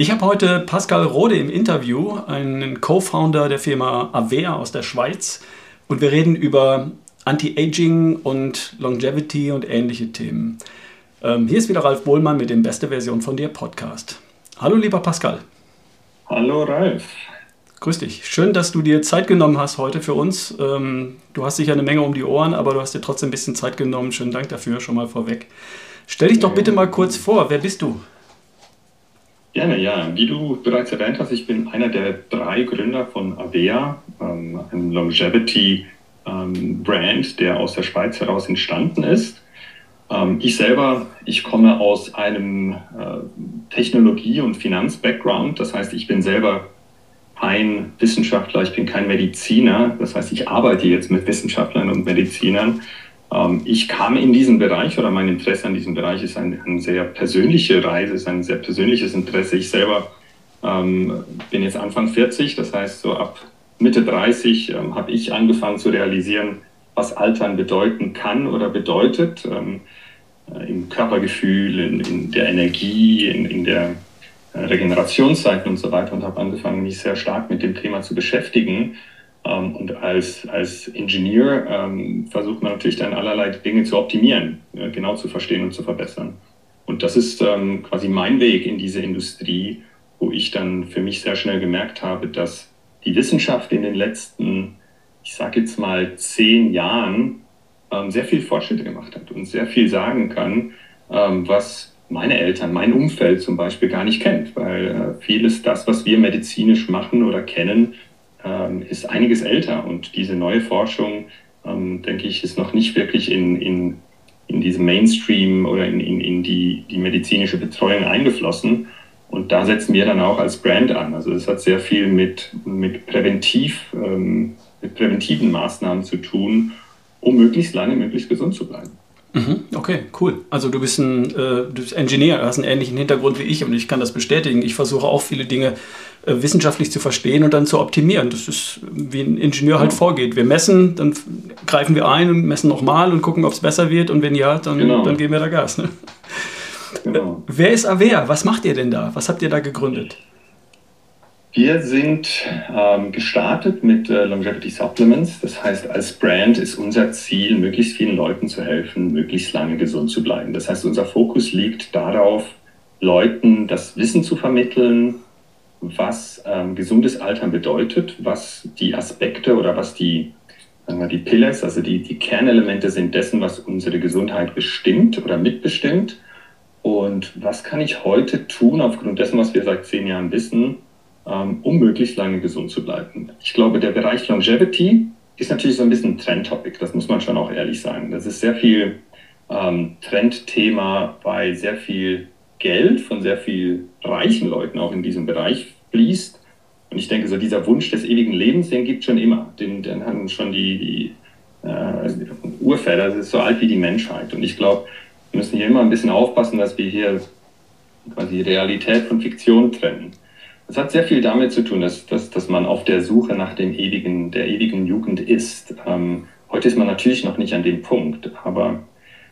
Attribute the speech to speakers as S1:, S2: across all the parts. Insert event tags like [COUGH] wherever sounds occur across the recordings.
S1: Ich habe heute Pascal Rode im Interview, einen Co-Founder der Firma Avea aus der Schweiz. Und wir reden über Anti-Aging und Longevity und ähnliche Themen. Ähm, hier ist wieder Ralf Bohlmann mit dem Beste Version von dir Podcast. Hallo lieber Pascal.
S2: Hallo Ralf.
S1: Grüß dich. Schön, dass du dir Zeit genommen hast heute für uns. Ähm, du hast sicher eine Menge um die Ohren, aber du hast dir trotzdem ein bisschen Zeit genommen. Schönen Dank dafür schon mal vorweg. Stell dich doch bitte mal kurz vor. Wer bist du?
S2: Gerne, ja. Wie du bereits erwähnt hast, ich bin einer der drei Gründer von Avea, ähm, einem Longevity-Brand, ähm, der aus der Schweiz heraus entstanden ist. Ähm, ich selber, ich komme aus einem äh, Technologie- und Finanz-Background. Das heißt, ich bin selber kein Wissenschaftler, ich bin kein Mediziner. Das heißt, ich arbeite jetzt mit Wissenschaftlern und Medizinern ich kam in diesen Bereich oder mein Interesse an diesem Bereich ist eine ein sehr persönliche Reise, ist ein sehr persönliches Interesse. Ich selber ähm, bin jetzt Anfang 40, das heißt so ab Mitte 30 ähm, habe ich angefangen zu realisieren, was Altern bedeuten kann oder bedeutet ähm, äh, im Körpergefühl, in, in der Energie, in, in der äh, Regenerationszeit und so weiter und habe angefangen, mich sehr stark mit dem Thema zu beschäftigen ähm, und als, als Ingenieur ähm, versucht man natürlich dann allerlei Dinge zu optimieren, äh, genau zu verstehen und zu verbessern. Und das ist ähm, quasi mein Weg in diese Industrie, wo ich dann für mich sehr schnell gemerkt habe, dass die Wissenschaft in den letzten, ich sage jetzt mal, zehn Jahren ähm, sehr viel Fortschritte gemacht hat und sehr viel sagen kann, ähm, was meine Eltern, mein Umfeld zum Beispiel gar nicht kennt, weil äh, vieles das, was wir medizinisch machen oder kennen, ähm, ist einiges älter und diese neue Forschung, ähm, denke ich, ist noch nicht wirklich in, in, in diesem Mainstream oder in, in, in die, die medizinische Betreuung eingeflossen. Und da setzen wir dann auch als Brand an. Also es hat sehr viel mit, mit, Präventiv, ähm, mit präventiven Maßnahmen zu tun, um möglichst lange, möglichst gesund zu bleiben.
S1: Mhm, okay, cool. Also du bist ein äh, du bist Ingenieur, hast einen ähnlichen Hintergrund wie ich und ich kann das bestätigen. Ich versuche auch viele Dinge wissenschaftlich zu verstehen und dann zu optimieren. Das ist, wie ein Ingenieur halt vorgeht. Wir messen, dann greifen wir ein und messen nochmal und gucken, ob es besser wird und wenn ja, dann, genau. dann geben wir da Gas. Ne? Genau. Wer ist Avea? Was macht ihr denn da? Was habt ihr da gegründet?
S2: Wir sind ähm, gestartet mit äh, Longevity Supplements. Das heißt, als Brand ist unser Ziel, möglichst vielen Leuten zu helfen, möglichst lange gesund zu bleiben. Das heißt, unser Fokus liegt darauf, Leuten das Wissen zu vermitteln, was ähm, gesundes Altern bedeutet, was die Aspekte oder was die, sagen wir, die Pillars, also die, die Kernelemente sind dessen, was unsere Gesundheit bestimmt oder mitbestimmt. Und was kann ich heute tun, aufgrund dessen, was wir seit zehn Jahren wissen, ähm, um möglichst lange gesund zu bleiben. Ich glaube, der Bereich Longevity ist natürlich so ein bisschen ein Trendtopic, das muss man schon auch ehrlich sagen. Das ist sehr viel ähm, Trendthema, weil sehr viel Geld von sehr viel reichen Leuten auch in diesem Bereich fließt. Und ich denke, so dieser Wunsch des ewigen Lebens, den gibt es schon immer. Den, den haben schon die, die äh, Urväter, das ist so alt wie die Menschheit. Und ich glaube, wir müssen hier immer ein bisschen aufpassen, dass wir hier quasi Realität von Fiktion trennen. Es hat sehr viel damit zu tun, dass, dass, dass man auf der Suche nach dem ewigen, der ewigen Jugend ist. Ähm, heute ist man natürlich noch nicht an dem Punkt, aber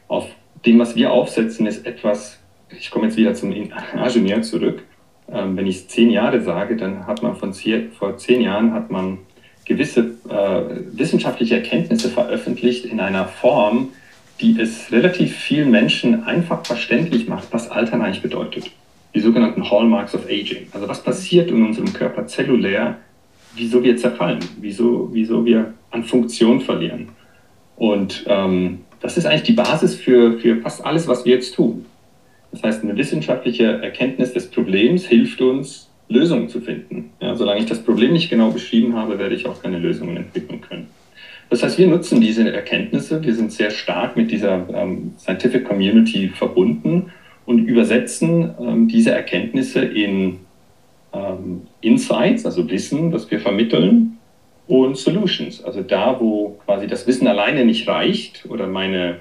S2: auf dem, was wir aufsetzen, ist etwas, ich komme jetzt wieder zum Ingenieur zurück. Ähm, wenn ich zehn Jahre sage, dann hat man von zehn, vor zehn Jahren hat man gewisse äh, wissenschaftliche Erkenntnisse veröffentlicht in einer Form, die es relativ vielen Menschen einfach verständlich macht, was Altern eigentlich bedeutet die sogenannten Hallmarks of Aging. Also was passiert in unserem Körper zellulär, wieso wir zerfallen, wieso, wieso wir an Funktion verlieren. Und ähm, das ist eigentlich die Basis für, für fast alles, was wir jetzt tun. Das heißt, eine wissenschaftliche Erkenntnis des Problems hilft uns, Lösungen zu finden. Ja, solange ich das Problem nicht genau beschrieben habe, werde ich auch keine Lösungen entwickeln können. Das heißt, wir nutzen diese Erkenntnisse, wir sind sehr stark mit dieser ähm, Scientific Community verbunden und übersetzen ähm, diese Erkenntnisse in ähm, Insights, also Wissen, das wir vermitteln, und Solutions. Also da, wo quasi das Wissen alleine nicht reicht oder meine,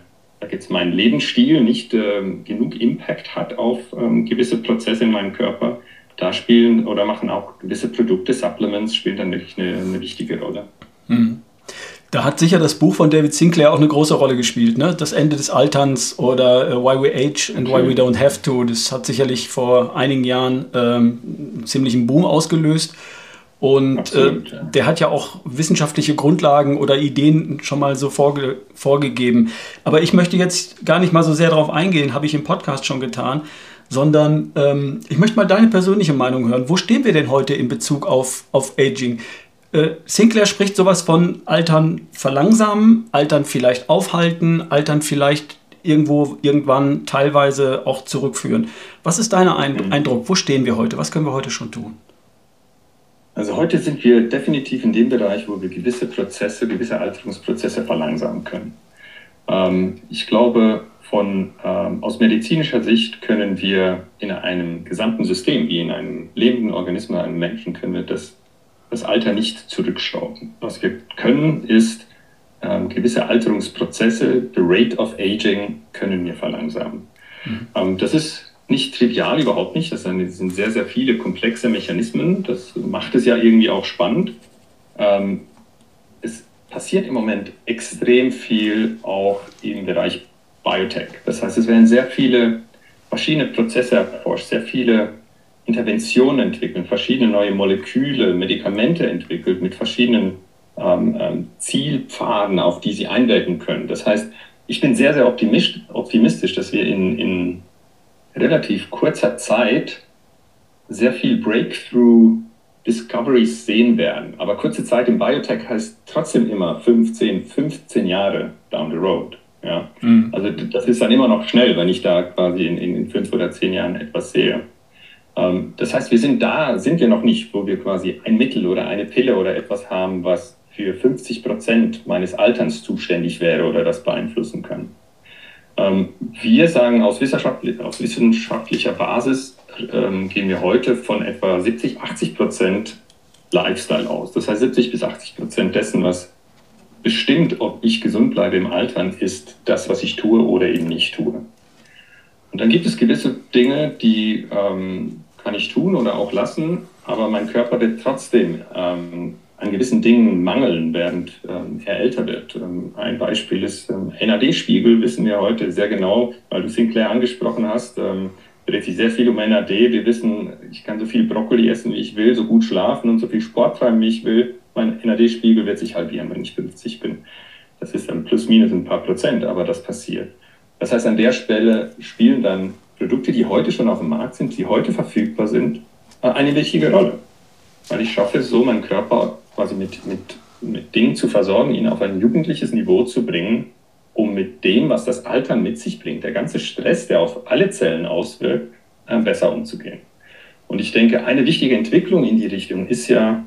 S2: jetzt mein Lebensstil nicht ähm, genug Impact hat auf ähm, gewisse Prozesse in meinem Körper, da spielen oder machen auch gewisse Produkte, Supplements, spielen dann wirklich eine, eine wichtige Rolle.
S1: Mhm. Da hat sicher das Buch von David Sinclair auch eine große Rolle gespielt, ne? Das Ende des Alterns oder uh, Why We Age and Why We Don't Have to. Das hat sicherlich vor einigen Jahren ähm, einen ziemlichen Boom ausgelöst. Und Absolut, äh, der hat ja auch wissenschaftliche Grundlagen oder Ideen schon mal so vorge vorgegeben. Aber ich möchte jetzt gar nicht mal so sehr darauf eingehen, habe ich im Podcast schon getan, sondern ähm, ich möchte mal deine persönliche Meinung hören. Wo stehen wir denn heute in Bezug auf, auf Aging? Äh, Sinclair spricht sowas von Altern verlangsamen, Altern vielleicht aufhalten, Altern vielleicht irgendwo irgendwann teilweise auch zurückführen. Was ist dein mhm. Eindruck? Wo stehen wir heute? Was können wir heute schon tun?
S2: Also heute sind wir definitiv in dem Bereich, wo wir gewisse Prozesse, gewisse Alterungsprozesse verlangsamen können. Ähm, ich glaube, von, ähm, aus medizinischer Sicht können wir in einem gesamten System, wie in einem lebenden Organismus, einem Menschen, können wir das, das Alter nicht zurückschrauben. Was wir können, ist ähm, gewisse Alterungsprozesse, the rate of aging, können wir verlangsamen. Mhm. Ähm, das ist nicht trivial, überhaupt nicht. Das sind sehr, sehr viele komplexe Mechanismen. Das macht es ja irgendwie auch spannend. Ähm, es passiert im Moment extrem viel auch im Bereich Biotech. Das heißt, es werden sehr viele verschiedene Prozesse erforscht, sehr viele Interventionen entwickelt, verschiedene neue Moleküle, Medikamente entwickelt mit verschiedenen ähm, ähm, Zielpfaden, auf die sie einwirken können. Das heißt, ich bin sehr, sehr optimistisch, dass wir in, in relativ kurzer Zeit sehr viel Breakthrough Discoveries sehen werden. Aber kurze Zeit im Biotech heißt trotzdem immer 15, 15 Jahre down the road. Ja? Mhm. Also das ist dann immer noch schnell, wenn ich da quasi in, in fünf oder zehn Jahren etwas sehe. Ähm, das heißt, wir sind da, sind wir noch nicht, wo wir quasi ein Mittel oder eine Pille oder etwas haben, was für 50 Prozent meines Alterns zuständig wäre oder das beeinflussen kann. Ähm, wir sagen aus, wissenschaftlich, aus wissenschaftlicher Basis ähm, gehen wir heute von etwa 70, 80 Prozent Lifestyle aus. Das heißt, 70 bis 80 Prozent dessen, was bestimmt, ob ich gesund bleibe im Altern, ist das, was ich tue oder eben nicht tue. Und dann gibt es gewisse Dinge, die ähm, kann ich tun oder auch lassen, aber mein Körper wird trotzdem ähm, an gewissen Dingen mangeln, während ähm, er älter wird. Ähm, ein Beispiel ist ähm, NAD-Spiegel, wissen wir heute sehr genau, weil du Sinclair angesprochen hast. Ähm, dreht sich sehr viel um NAD. Wir wissen, ich kann so viel Brokkoli essen, wie ich will, so gut schlafen und so viel Sport treiben, wie ich will. Mein NAD-Spiegel wird sich halbieren, wenn ich 50 bin. Das ist dann plus minus ein paar Prozent, aber das passiert. Das heißt, an der Stelle spielen dann Produkte, die heute schon auf dem Markt sind, die heute verfügbar sind, äh, eine wichtige Rolle. Weil ich schaffe es so, meinen Körper quasi mit, mit, mit Dingen zu versorgen, ihn auf ein jugendliches Niveau zu bringen, um mit dem, was das Altern mit sich bringt, der ganze Stress, der auf alle Zellen auswirkt, äh, besser umzugehen. Und ich denke, eine wichtige Entwicklung in die Richtung ist ja,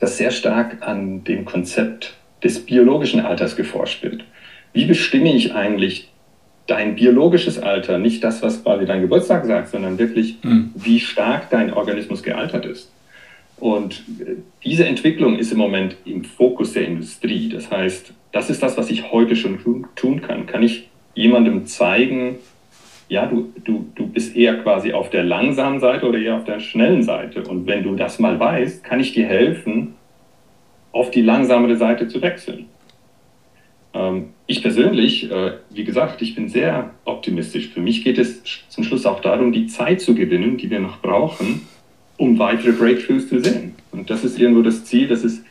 S2: dass sehr stark an dem Konzept des biologischen Alters geforscht wird. Wie bestimme ich eigentlich dein biologisches Alter, nicht das, was quasi dein Geburtstag sagt, sondern wirklich, mhm. wie stark dein Organismus gealtert ist? Und äh, diese Entwicklung ist im Moment im Fokus der Industrie. Das heißt, das ist das, was ich heute schon tun kann. Kann ich jemandem zeigen, ja, du, du, du bist eher quasi auf der langsamen Seite oder eher auf der schnellen Seite. Und wenn du das mal weißt, kann ich dir helfen, auf die langsamere Seite zu wechseln. Ähm, ich persönlich, äh, wie gesagt, ich bin sehr optimistisch. Für mich geht es zum Schluss auch darum, die Zeit zu gewinnen, die wir noch brauchen, um weitere Breakthroughs zu sehen. Und das ist irgendwo das Ziel, das ist,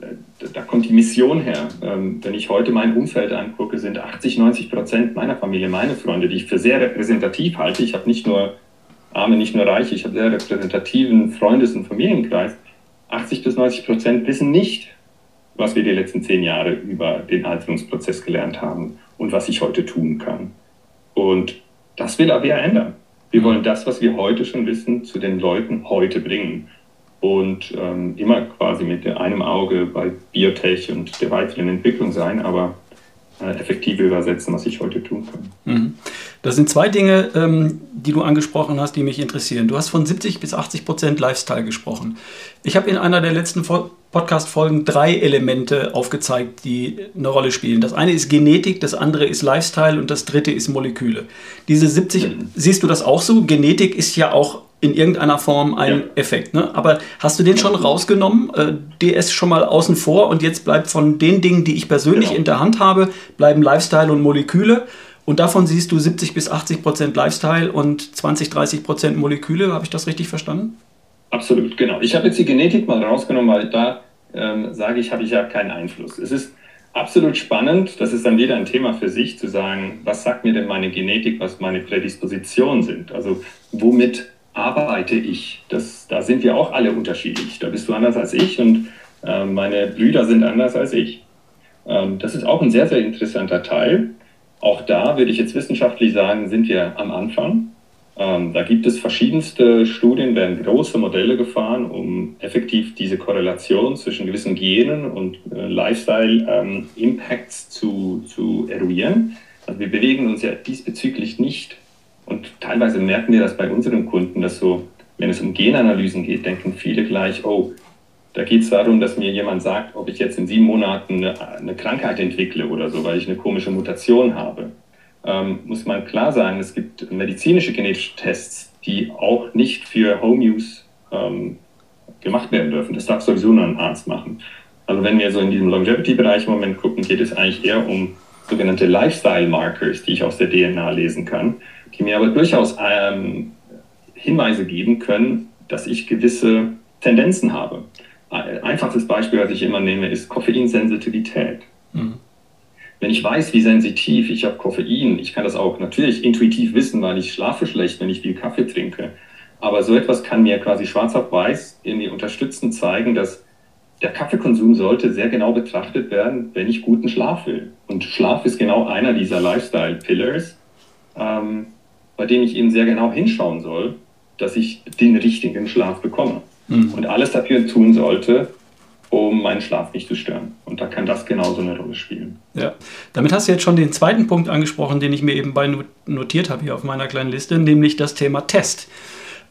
S2: äh, da kommt die Mission her. Ähm, wenn ich heute mein Umfeld angucke, sind 80, 90 Prozent meiner Familie, meine Freunde, die ich für sehr repräsentativ halte. Ich habe nicht nur Arme, nicht nur Reiche, ich habe sehr repräsentativen Freundes- und Familienkreis. 80 bis 90 Prozent wissen nicht, was wir die letzten zehn Jahre über den Alterungsprozess gelernt haben und was ich heute tun kann. Und das will AWR ändern. Wir wollen das, was wir heute schon wissen, zu den Leuten heute bringen. Und ähm, immer quasi mit einem Auge bei Biotech und der weiteren Entwicklung sein, aber äh, effektiv übersetzen, was ich heute tun kann.
S1: Mhm. Das sind zwei Dinge, ähm, die du angesprochen hast, die mich interessieren. Du hast von 70 bis 80 Prozent Lifestyle gesprochen. Ich habe in einer der letzten Podcast-Folgen drei Elemente aufgezeigt, die eine Rolle spielen. Das eine ist Genetik, das andere ist Lifestyle und das dritte ist Moleküle. Diese 70, mhm. siehst du das auch so? Genetik ist ja auch in irgendeiner Form ein ja. Effekt. Ne? Aber hast du den schon rausgenommen? Äh, DS schon mal außen vor und jetzt bleibt von den Dingen, die ich persönlich genau. in der Hand habe, bleiben Lifestyle und Moleküle. Und davon siehst du 70 bis 80 Prozent Lifestyle und 20, 30 Prozent Moleküle. Habe ich das richtig verstanden?
S2: Absolut, genau. Ich habe jetzt die Genetik mal rausgenommen, weil da ähm, sage ich, habe ich ja keinen Einfluss. Es ist absolut spannend, das ist dann wieder ein Thema für sich, zu sagen, was sagt mir denn meine Genetik, was meine Prädispositionen sind? Also womit arbeite ich? Das, da sind wir auch alle unterschiedlich. Da bist du anders als ich und äh, meine Brüder sind anders als ich. Ähm, das ist auch ein sehr, sehr interessanter Teil. Auch da würde ich jetzt wissenschaftlich sagen, sind wir am Anfang. Ähm, da gibt es verschiedenste Studien, werden große Modelle gefahren, um effektiv diese Korrelation zwischen gewissen Genen und äh, Lifestyle-Impacts ähm, zu, zu eruieren. Also wir bewegen uns ja diesbezüglich nicht und teilweise merken wir das bei unseren Kunden, dass so, wenn es um Genanalysen geht, denken viele gleich, oh, da geht es darum, dass mir jemand sagt, ob ich jetzt in sieben Monaten eine, eine Krankheit entwickle oder so, weil ich eine komische Mutation habe. Ähm, muss man klar sagen, es gibt medizinische genetische Tests, die auch nicht für Home Use ähm, gemacht werden dürfen. Das darf sowieso nur ein Arzt machen. Also wenn wir so in diesem Longevity-Bereich im Moment gucken, geht es eigentlich eher um sogenannte Lifestyle-Markers, die ich aus der DNA lesen kann, die mir aber durchaus ähm, Hinweise geben können, dass ich gewisse Tendenzen habe. Ein einfaches Beispiel, was ich immer nehme, ist Koffeinsensitivität. Mhm. Wenn ich weiß, wie sensitiv ich habe Koffein, ich kann das auch natürlich intuitiv wissen, weil ich schlafe schlecht, wenn ich viel Kaffee trinke. Aber so etwas kann mir quasi schwarz auf weiß irgendwie unterstützend zeigen, dass der Kaffeekonsum sollte sehr genau betrachtet werden, wenn ich guten Schlaf will. Und Schlaf ist genau einer dieser Lifestyle-Pillars, ähm, bei dem ich eben sehr genau hinschauen soll, dass ich den richtigen Schlaf bekomme mhm. und alles dafür tun sollte, um meinen Schlaf nicht zu stören. Und da kann das genauso eine Rolle spielen.
S1: Ja, damit hast du jetzt schon den zweiten Punkt angesprochen, den ich mir eben bei notiert habe hier auf meiner kleinen Liste, nämlich das Thema Test.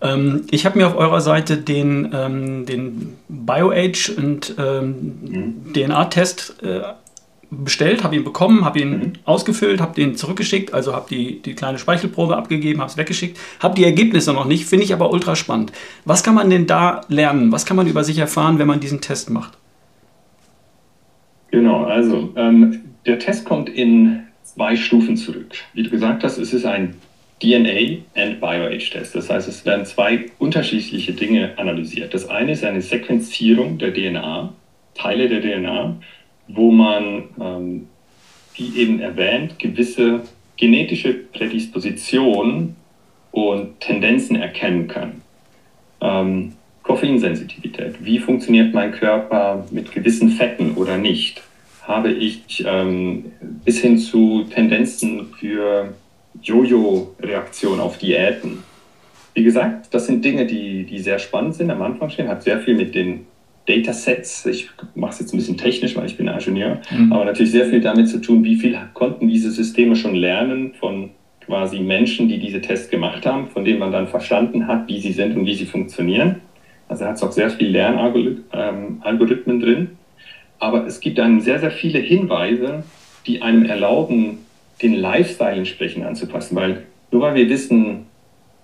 S1: Ähm, ich habe mir auf eurer Seite den, ähm, den BioAge und ähm, mhm. DNA-Test äh, bestellt, habe ihn bekommen, habe ihn mhm. ausgefüllt, habe den zurückgeschickt, also habe die, die kleine Speichelprobe abgegeben, habe es weggeschickt, habe die Ergebnisse noch nicht, finde ich aber ultra spannend. Was kann man denn da lernen? Was kann man über sich erfahren, wenn man diesen Test macht?
S2: Genau, also ähm, der Test kommt in zwei Stufen zurück. Wie du gesagt hast, es ist ein DNA and BioAge-Test. Das heißt, es werden zwei unterschiedliche Dinge analysiert. Das eine ist eine Sequenzierung der DNA, Teile der DNA wo man, ähm, wie eben erwähnt, gewisse genetische Prädispositionen und Tendenzen erkennen kann. Ähm, Koffeinsensitivität. Wie funktioniert mein Körper mit gewissen Fetten oder nicht? Habe ich ähm, bis hin zu Tendenzen für Jojo-Reaktion auf Diäten? Wie gesagt, das sind Dinge, die, die sehr spannend sind am Anfang stehen, hat sehr viel mit den Datasets, ich mache es jetzt ein bisschen technisch, weil ich bin Ingenieur, mhm. aber natürlich sehr viel damit zu tun, wie viel konnten diese Systeme schon lernen von quasi Menschen, die diese Tests gemacht haben, von denen man dann verstanden hat, wie sie sind und wie sie funktionieren. Also hat es auch sehr viel Lernalgorithmen drin. Aber es gibt dann sehr, sehr viele Hinweise, die einem erlauben, den Lifestyle entsprechend anzupassen. Weil nur weil wir wissen,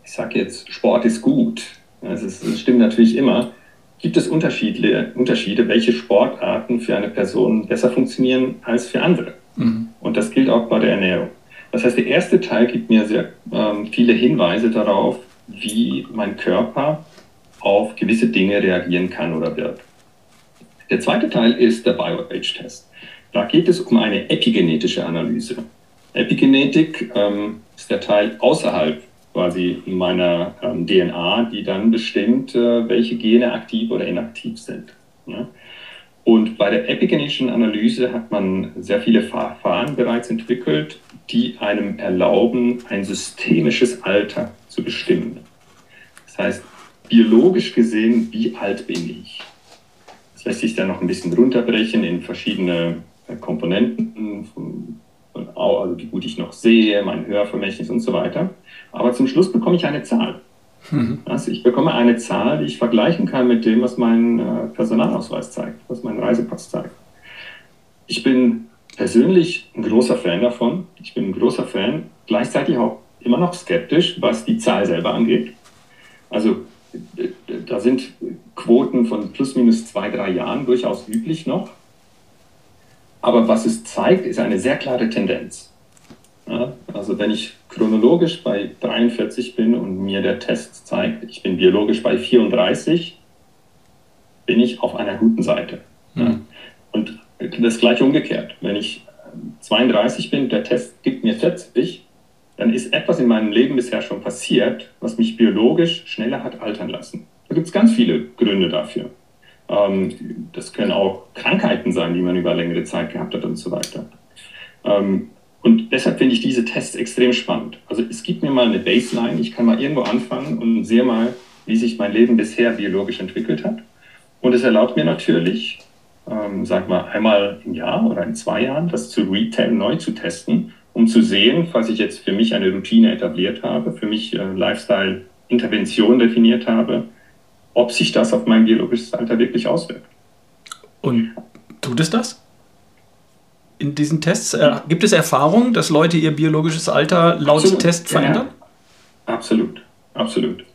S2: ich sage jetzt, Sport ist gut, ist, das stimmt natürlich immer, gibt es Unterschiede, Unterschiede, welche Sportarten für eine Person besser funktionieren als für andere. Mhm. Und das gilt auch bei der Ernährung. Das heißt, der erste Teil gibt mir sehr ähm, viele Hinweise darauf, wie mein Körper auf gewisse Dinge reagieren kann oder wird. Der zweite Teil ist der BioAge-Test. Da geht es um eine epigenetische Analyse. Epigenetik ähm, ist der Teil außerhalb quasi in meiner ähm, DNA, die dann bestimmt, äh, welche Gene aktiv oder inaktiv sind. Ne? Und bei der epigenetischen Analyse hat man sehr viele Verfahren bereits entwickelt, die einem erlauben, ein systemisches Alter zu bestimmen. Das heißt, biologisch gesehen, wie alt bin ich? Das lässt sich dann noch ein bisschen runterbrechen in verschiedene äh, Komponenten, also wie gut ich noch sehe, mein Hörvermächtnis und so weiter. Aber zum Schluss bekomme ich eine Zahl. Mhm. Also ich bekomme eine Zahl, die ich vergleichen kann mit dem, was mein äh, Personalausweis zeigt, was mein Reisepass zeigt. Ich bin persönlich ein großer Fan davon. Ich bin ein großer Fan, gleichzeitig auch immer noch skeptisch, was die Zahl selber angeht. Also da sind Quoten von plus minus zwei, drei Jahren durchaus üblich noch. Aber was es zeigt, ist eine sehr klare Tendenz. Ja, also wenn ich chronologisch bei 43 bin und mir der Test zeigt, ich bin biologisch bei 34, bin ich auf einer guten Seite. Mhm. Ja. Und das gleiche umgekehrt. Wenn ich 32 bin, der Test gibt mir 40, dann ist etwas in meinem Leben bisher schon passiert, was mich biologisch schneller hat altern lassen. Da gibt es ganz viele Gründe dafür. Ähm, das können auch Krankheiten sein, die man über längere Zeit gehabt hat und so weiter. Ähm, und deshalb finde ich diese Tests extrem spannend. Also es gibt mir mal eine Baseline, ich kann mal irgendwo anfangen und sehe mal, wie sich mein Leben bisher biologisch entwickelt hat. Und es erlaubt mir natürlich, ähm, sag mal, einmal im Jahr oder in zwei Jahren das zu retail neu zu testen um zu sehen, falls ich jetzt für mich eine Routine etabliert habe, für mich äh, Lifestyle-Intervention definiert habe, ob sich das auf mein biologisches Alter wirklich auswirkt.
S1: Und tut es das? In diesen Tests äh, gibt es Erfahrungen, dass Leute ihr biologisches Alter laut absolut. Test verändern?
S2: Ja, absolut, absolut.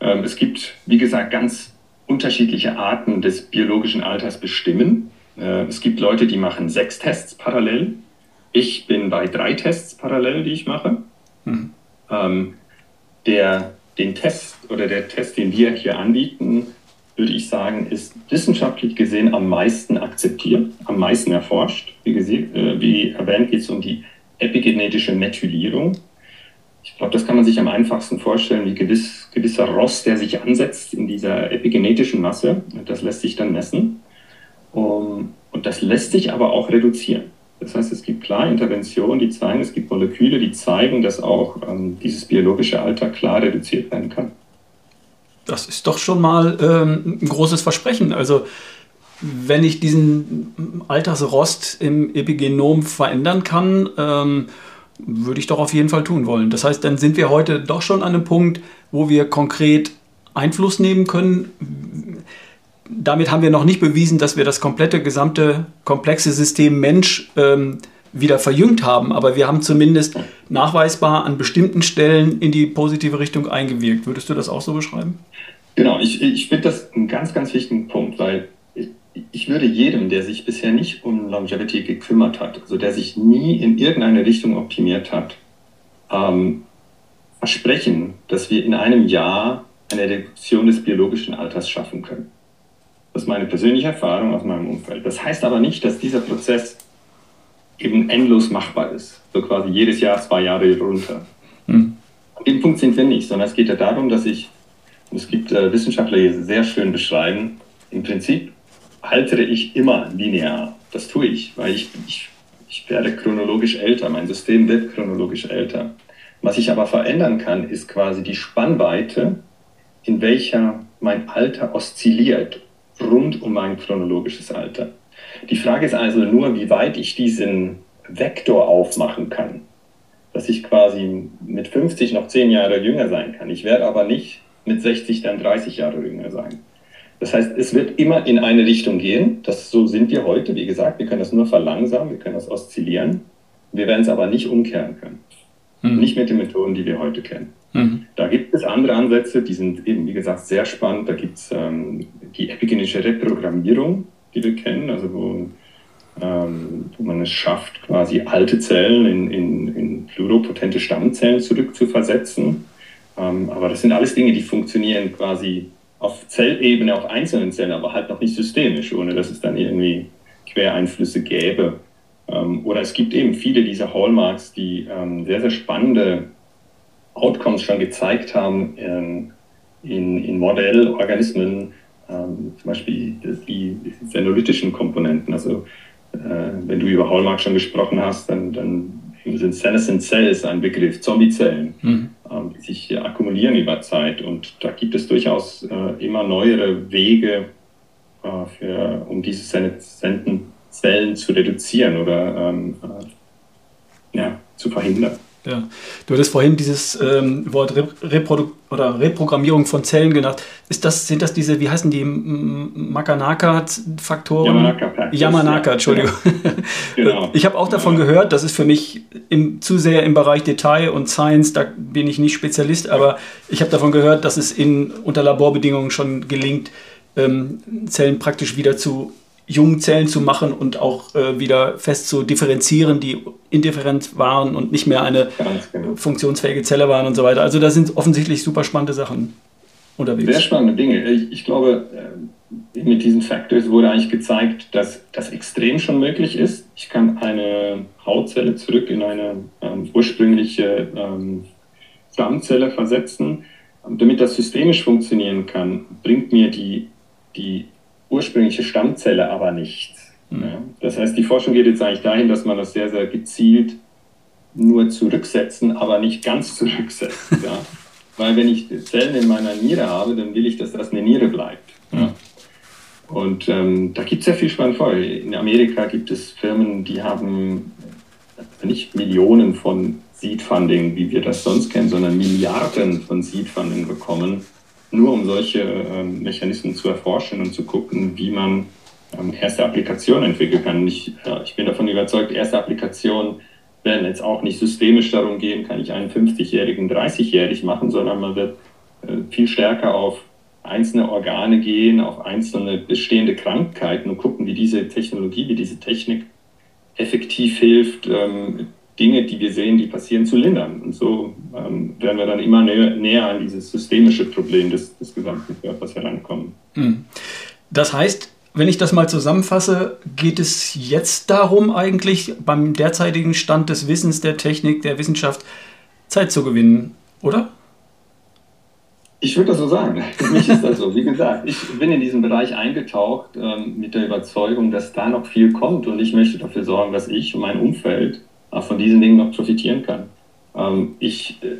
S2: Ähm, es gibt, wie gesagt, ganz unterschiedliche Arten des biologischen Alters bestimmen. Äh, es gibt Leute, die machen sechs Tests parallel. Ich bin bei drei Tests parallel, die ich mache. Mhm. Ähm, der, den Test oder der Test, den wir hier anbieten, würde ich sagen, ist wissenschaftlich gesehen am meisten akzeptiert, am meisten erforscht. Wie, äh, wie erwähnt, geht es um die epigenetische Methylierung. Ich glaube, das kann man sich am einfachsten vorstellen, wie gewiss, gewisser Rost, der sich ansetzt in dieser epigenetischen Masse. Das lässt sich dann messen. Um, und das lässt sich aber auch reduzieren. Das heißt, es gibt klar Interventionen, die zeigen, es gibt Moleküle, die zeigen, dass auch ähm, dieses biologische Alter klar reduziert werden kann.
S1: Das ist doch schon mal ähm, ein großes Versprechen. Also wenn ich diesen Altersrost im Epigenom verändern kann, ähm, würde ich doch auf jeden Fall tun wollen. Das heißt, dann sind wir heute doch schon an einem Punkt, wo wir konkret Einfluss nehmen können damit haben wir noch nicht bewiesen, dass wir das komplette, gesamte, komplexe System Mensch ähm, wieder verjüngt haben, aber wir haben zumindest nachweisbar an bestimmten Stellen in die positive Richtung eingewirkt. Würdest du das auch so beschreiben?
S2: Genau, ich, ich finde das einen ganz, ganz wichtigen Punkt, weil ich, würde jedem, der sich bisher nicht um Longevity gekümmert hat, also der sich nie in irgendeine Richtung optimiert hat, ähm, versprechen, dass wir in einem Jahr eine Reduktion des biologischen Alters schaffen können. Das ist meine persönliche Erfahrung aus meinem Umfeld. Das heißt aber nicht, dass dieser Prozess eben endlos machbar ist. So quasi jedes Jahr zwei Jahre runter. Hm. An dem Punkt sind wir nicht, sondern es geht ja darum, dass ich, und es gibt äh, Wissenschaftler, die sehr schön beschreiben, im Prinzip altere ich immer linear. Das tue ich, weil ich, ich, ich werde chronologisch älter, mein System wird chronologisch älter. Was ich aber verändern kann, ist quasi die Spannweite, in welcher mein Alter oszilliert rund um mein chronologisches Alter. Die Frage ist also nur, wie weit ich diesen Vektor aufmachen kann, dass ich quasi mit 50 noch 10 Jahre jünger sein kann. Ich werde aber nicht mit 60 dann 30 Jahre jünger sein. Das heißt, es wird immer in eine Richtung gehen. Das, so sind wir heute. Wie gesagt, wir können das nur verlangsamen, wir können das oszillieren. Wir werden es aber nicht umkehren können. Mhm. Nicht mit den Methoden, die wir heute kennen. Mhm. Da gibt es andere Ansätze, die sind eben, wie gesagt, sehr spannend. Da gibt es ähm, die epigenetische Reprogrammierung, wir kennen, also wo, ähm, wo man es schafft, quasi alte Zellen in, in, in pluropotente Stammzellen zurückzuversetzen. Ähm, aber das sind alles Dinge, die funktionieren quasi auf Zellebene, auf einzelnen Zellen, aber halt noch nicht systemisch, ohne dass es dann irgendwie Quereinflüsse gäbe. Ähm, oder es gibt eben viele dieser Hallmarks, die ähm, sehr, sehr spannende Outcomes schon gezeigt haben in, in, in Modellorganismen, ähm, zum Beispiel die senolytischen Komponenten. Also äh, wenn du über Hallmark schon gesprochen hast, dann, dann sind Senescent Cells ein Begriff, Zombiezellen, mhm. ähm, die sich akkumulieren über Zeit. Und da gibt es durchaus äh, immer neuere Wege, äh, für, um diese senescenten Zellen zu reduzieren oder ähm, ja, zu verhindern.
S1: Ja. Du hattest vorhin dieses ähm, Wort Reprodu oder Reprogrammierung von Zellen genannt. Ist das, sind das diese, wie heißen die, Makanaka-Faktoren? Yamanaka, Yamanaka, Entschuldigung. Ja. [LAUGHS] genau. [LAUGHS] Ich habe auch davon ja. gehört, das ist für mich im, zu sehr im Bereich Detail und Science, da bin ich nicht Spezialist, aber ich habe davon gehört, dass es in, unter Laborbedingungen schon gelingt, ähm, Zellen praktisch wieder zu jungen Zellen zu machen und auch äh, wieder fest zu differenzieren, die indifferent waren und nicht mehr eine genau. funktionsfähige Zelle waren und so weiter. Also da sind offensichtlich super spannende Sachen unterwegs.
S2: Sehr spannende Dinge. Ich, ich glaube, äh, mit diesen Factors wurde eigentlich gezeigt, dass das extrem schon möglich ist. Ich kann eine Hautzelle zurück in eine ähm, ursprüngliche ähm, Stammzelle versetzen. Damit das systemisch funktionieren kann, bringt mir die, die ursprüngliche Stammzelle aber nichts. Mhm. Ja. Das heißt, die Forschung geht jetzt eigentlich dahin, dass man das sehr, sehr gezielt nur zurücksetzen, aber nicht ganz zurücksetzt. ja. [LAUGHS] Weil wenn ich Zellen in meiner Niere habe, dann will ich, dass das eine Niere bleibt. Ja. Mhm. Und ähm, da gibt es sehr viel spannend vor. In Amerika gibt es Firmen, die haben nicht Millionen von Seed Funding, wie wir das sonst kennen, sondern Milliarden von Seed Funding bekommen, nur um solche ähm, Mechanismen zu erforschen und zu gucken, wie man ähm, erste Applikationen entwickeln kann. Ich, äh, ich bin davon überzeugt, erste Applikationen werden jetzt auch nicht systemisch darum gehen, kann ich einen 50-Jährigen 30-jährig machen, sondern man wird äh, viel stärker auf einzelne Organe gehen, auf einzelne bestehende Krankheiten und gucken, wie diese Technologie, wie diese Technik effektiv hilft, ähm, Dinge, die wir sehen, die passieren, zu lindern. Und so ähm, werden wir dann immer näher, näher an dieses systemische Problem des, des gesamten Körpers herankommen. Hm.
S1: Das heißt, wenn ich das mal zusammenfasse, geht es jetzt darum, eigentlich beim derzeitigen Stand des Wissens, der Technik, der Wissenschaft Zeit zu gewinnen, oder?
S2: Ich würde das so sagen. [LAUGHS] Für mich ist das so. Wie gesagt, ich bin in diesen Bereich eingetaucht ähm, mit der Überzeugung, dass da noch viel kommt und ich möchte dafür sorgen, dass ich und mein Umfeld von diesen Dingen noch profitieren kann. Ähm, ich, äh,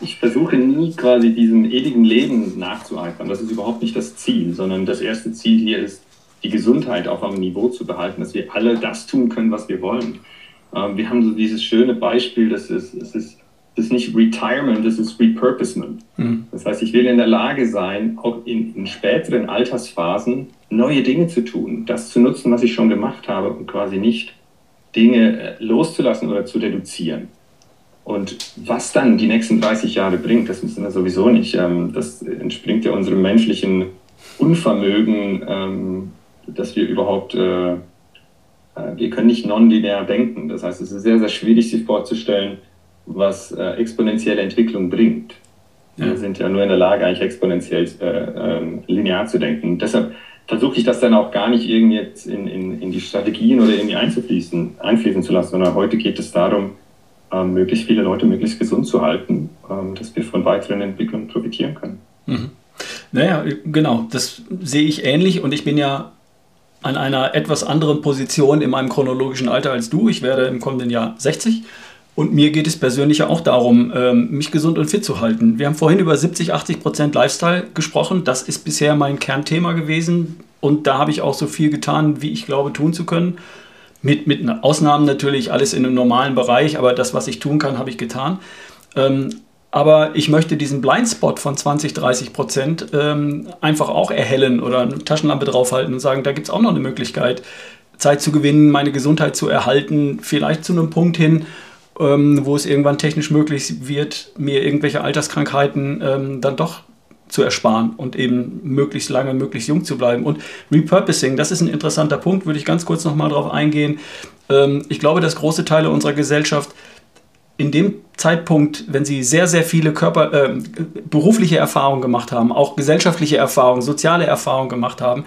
S2: ich versuche nie quasi diesem ewigen Leben nachzueifern. Das ist überhaupt nicht das Ziel, sondern das erste Ziel hier ist, die Gesundheit auf einem Niveau zu behalten, dass wir alle das tun können, was wir wollen. Ähm, wir haben so dieses schöne Beispiel, das ist, es ist, das ist nicht Retirement, das ist Repurposement. Mhm. Das heißt, ich will in der Lage sein, auch in, in späteren Altersphasen neue Dinge zu tun, das zu nutzen, was ich schon gemacht habe und quasi nicht Dinge äh, loszulassen oder zu reduzieren. Und was dann die nächsten 30 Jahre bringt, das wissen wir sowieso nicht. Ähm, das entspringt ja unserem menschlichen Unvermögen, ähm, dass wir überhaupt, äh, äh, wir können nicht nonlinear denken. Das heißt, es ist sehr, sehr schwierig, sich vorzustellen, was exponentielle Entwicklung bringt. Wir sind ja nur in der Lage, eigentlich exponentiell linear zu denken. Deshalb versuche ich das dann auch gar nicht irgendwie jetzt in, in, in die Strategien oder irgendwie einzufließen, einfließen zu lassen, sondern heute geht es darum, ähm, möglichst viele Leute möglichst gesund zu halten, ähm, dass wir von weiteren Entwicklungen profitieren können.
S1: Mhm. Naja, genau, das sehe ich ähnlich und ich bin ja an einer etwas anderen Position in meinem chronologischen Alter als du. Ich werde im kommenden Jahr 60 und mir geht es persönlich ja auch darum, ähm, mich gesund und fit zu halten. Wir haben vorhin über 70, 80 Prozent Lifestyle gesprochen. Das ist bisher mein Kernthema gewesen. Und da habe ich auch so viel getan, wie ich glaube, tun zu können. Mit, mit Ausnahmen natürlich, alles in einem normalen Bereich, aber das, was ich tun kann, habe ich getan. Ähm, aber ich möchte diesen Blindspot von 20, 30 Prozent ähm, einfach auch erhellen oder eine Taschenlampe draufhalten und sagen, da gibt es auch noch eine Möglichkeit, Zeit zu gewinnen, meine Gesundheit zu erhalten, vielleicht zu einem Punkt hin, ähm, wo es irgendwann technisch möglich wird, mir irgendwelche Alterskrankheiten ähm, dann doch zu ersparen und eben möglichst lange, möglichst jung zu bleiben. Und Repurposing, das ist ein interessanter Punkt, würde ich ganz kurz nochmal drauf eingehen. Ähm, ich glaube, dass große Teile unserer Gesellschaft in dem Zeitpunkt, wenn sie sehr, sehr viele Körper, äh, berufliche Erfahrungen gemacht haben, auch gesellschaftliche Erfahrungen, soziale Erfahrungen gemacht haben,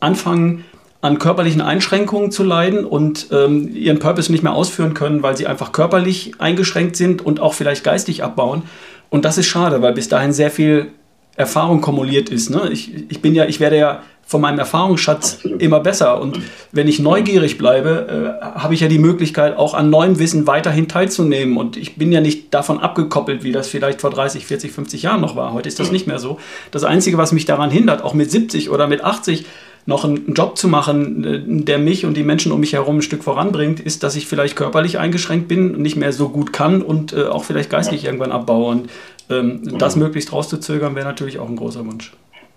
S1: anfangen, an körperlichen Einschränkungen zu leiden und ähm, ihren Purpose nicht mehr ausführen können, weil sie einfach körperlich eingeschränkt sind und auch vielleicht geistig abbauen. Und das ist schade, weil bis dahin sehr viel Erfahrung kumuliert ist. Ne? Ich, ich bin ja, ich werde ja von meinem Erfahrungsschatz Absolut. immer besser. Und wenn ich neugierig bleibe, äh, habe ich ja die Möglichkeit, auch an neuem Wissen weiterhin teilzunehmen. Und ich bin ja nicht davon abgekoppelt, wie das vielleicht vor 30, 40, 50 Jahren noch war. Heute ist das nicht mehr so. Das Einzige, was mich daran hindert, auch mit 70 oder mit 80, noch einen Job zu machen, äh, der mich und die Menschen um mich herum ein Stück voranbringt, ist, dass ich vielleicht körperlich eingeschränkt bin und nicht mehr so gut kann und äh, auch vielleicht geistig ja. irgendwann abbaue. Und ähm, mhm. das möglichst rauszuzögern, wäre natürlich auch ein großer Wunsch.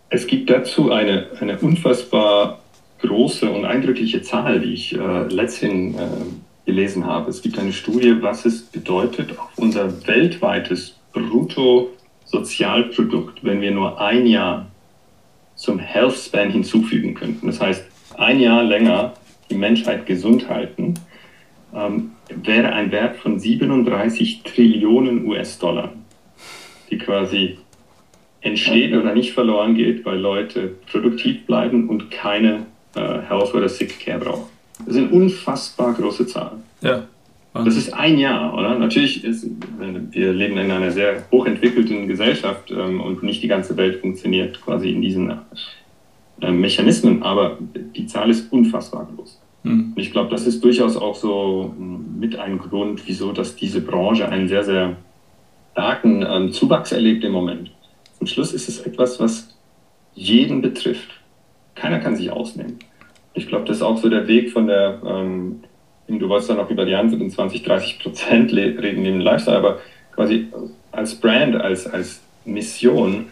S2: Es gibt dazu eine, eine unfassbar große und eindrückliche Zahl, die ich äh, letzthin äh, gelesen habe. Es gibt eine Studie, was es bedeutet auf unser weltweites Bruttosozialprodukt, wenn wir nur ein Jahr zum Health Span hinzufügen könnten. Das heißt, ein Jahr länger die Menschheit gesund halten, ähm, wäre ein Wert von 37 Trillionen US-Dollar, die quasi entsteht oder nicht verloren geht, weil Leute produktiv bleiben und keine äh, Health oder Sick Care brauchen. Das sind unfassbar große Zahlen. Ja. Das ist ein Jahr, oder? Natürlich ist, wir leben in einer sehr hochentwickelten Gesellschaft ähm, und nicht die ganze Welt funktioniert quasi in diesen äh, Mechanismen, aber die Zahl ist unfassbar groß. Mhm. Ich glaube, das ist durchaus auch so hm, mit ein Grund, wieso dass diese Branche einen sehr, sehr starken ähm, Zuwachs erlebt im Moment. Zum Schluss ist es etwas, was jeden betrifft. Keiner kann sich ausnehmen. Ich glaube, das ist auch so der Weg von der, ähm, du wolltest dann auch über die anderen 20, 30 Prozent reden im Lifestyle, aber quasi als Brand, als, als Mission,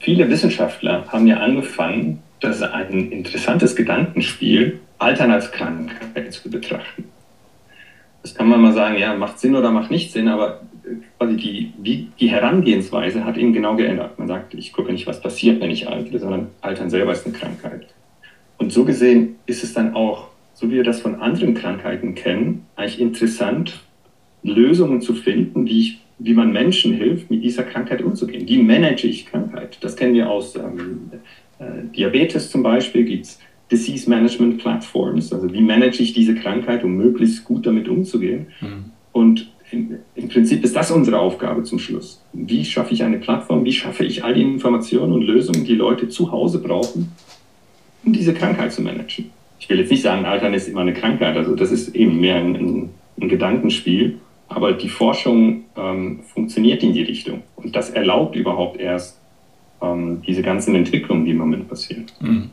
S2: viele Wissenschaftler haben ja angefangen, das ein interessantes Gedankenspiel, Altern als Krankheit zu betrachten. Das kann man mal sagen, ja, macht Sinn oder macht nicht Sinn, aber quasi die, wie, die Herangehensweise hat ihn genau geändert. Man sagt, ich gucke nicht, was passiert, wenn ich altere, sondern Altern selber ist eine Krankheit. Und so gesehen ist es dann auch, so wie wir das von anderen Krankheiten kennen, eigentlich interessant, Lösungen zu finden, wie, ich, wie man Menschen hilft, mit dieser Krankheit umzugehen. Wie manage ich Krankheit? Das kennen wir aus ähm, äh, Diabetes zum Beispiel, gibt es Disease Management Platforms, also wie manage ich diese Krankheit, um möglichst gut damit umzugehen. Mhm. Und im, im, Prinzip ist das unsere Aufgabe zum Schluss. Wie schaffe ich eine Plattform, wie schaffe ich all die Informationen und Lösungen, die Leute zu Hause brauchen, um diese Krankheit zu managen. Ich will jetzt nicht sagen, Altern ist immer eine Krankheit, also das ist eben mehr ein, ein, ein Gedankenspiel, aber die Forschung ähm, funktioniert in die Richtung und das erlaubt überhaupt erst ähm, diese ganzen Entwicklungen, die im Moment passieren. Mhm.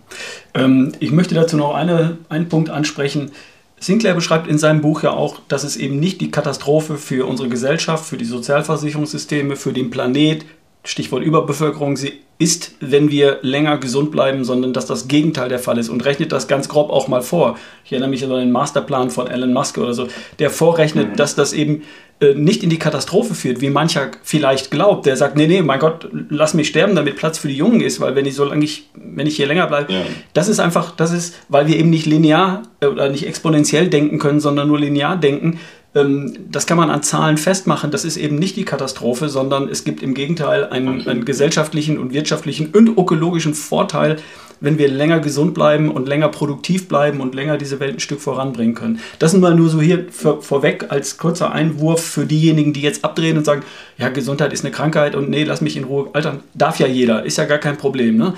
S1: Ähm, ich möchte dazu noch eine, einen Punkt ansprechen. Sinclair beschreibt in seinem Buch ja auch, dass es eben nicht die Katastrophe für unsere Gesellschaft, für die Sozialversicherungssysteme, für den Planet, Stichwort Überbevölkerung, sie ist, wenn wir länger gesund bleiben, sondern dass das Gegenteil der Fall ist und rechnet das ganz grob auch mal vor. Ich erinnere mich an den Masterplan von Elon Musk oder so, der vorrechnet, mhm. dass das eben äh, nicht in die Katastrophe führt, wie mancher vielleicht glaubt. Der sagt, nee, nee, mein Gott, lass mich sterben, damit Platz für die Jungen ist, weil wenn ich so lange ich, wenn ich hier länger bleibe, ja. das ist einfach, das ist, weil wir eben nicht linear äh, oder nicht exponentiell denken können, sondern nur linear denken, das kann man an Zahlen festmachen. Das ist eben nicht die Katastrophe, sondern es gibt im Gegenteil einen, einen gesellschaftlichen und wirtschaftlichen und ökologischen Vorteil, wenn wir länger gesund bleiben und länger produktiv bleiben und länger diese Welt ein Stück voranbringen können. Das sind mal nur so hier für, vorweg als kurzer Einwurf für diejenigen, die jetzt abdrehen und sagen, ja, Gesundheit ist eine Krankheit und nee, lass mich in Ruhe altern. Darf ja jeder, ist ja gar kein Problem. Ne?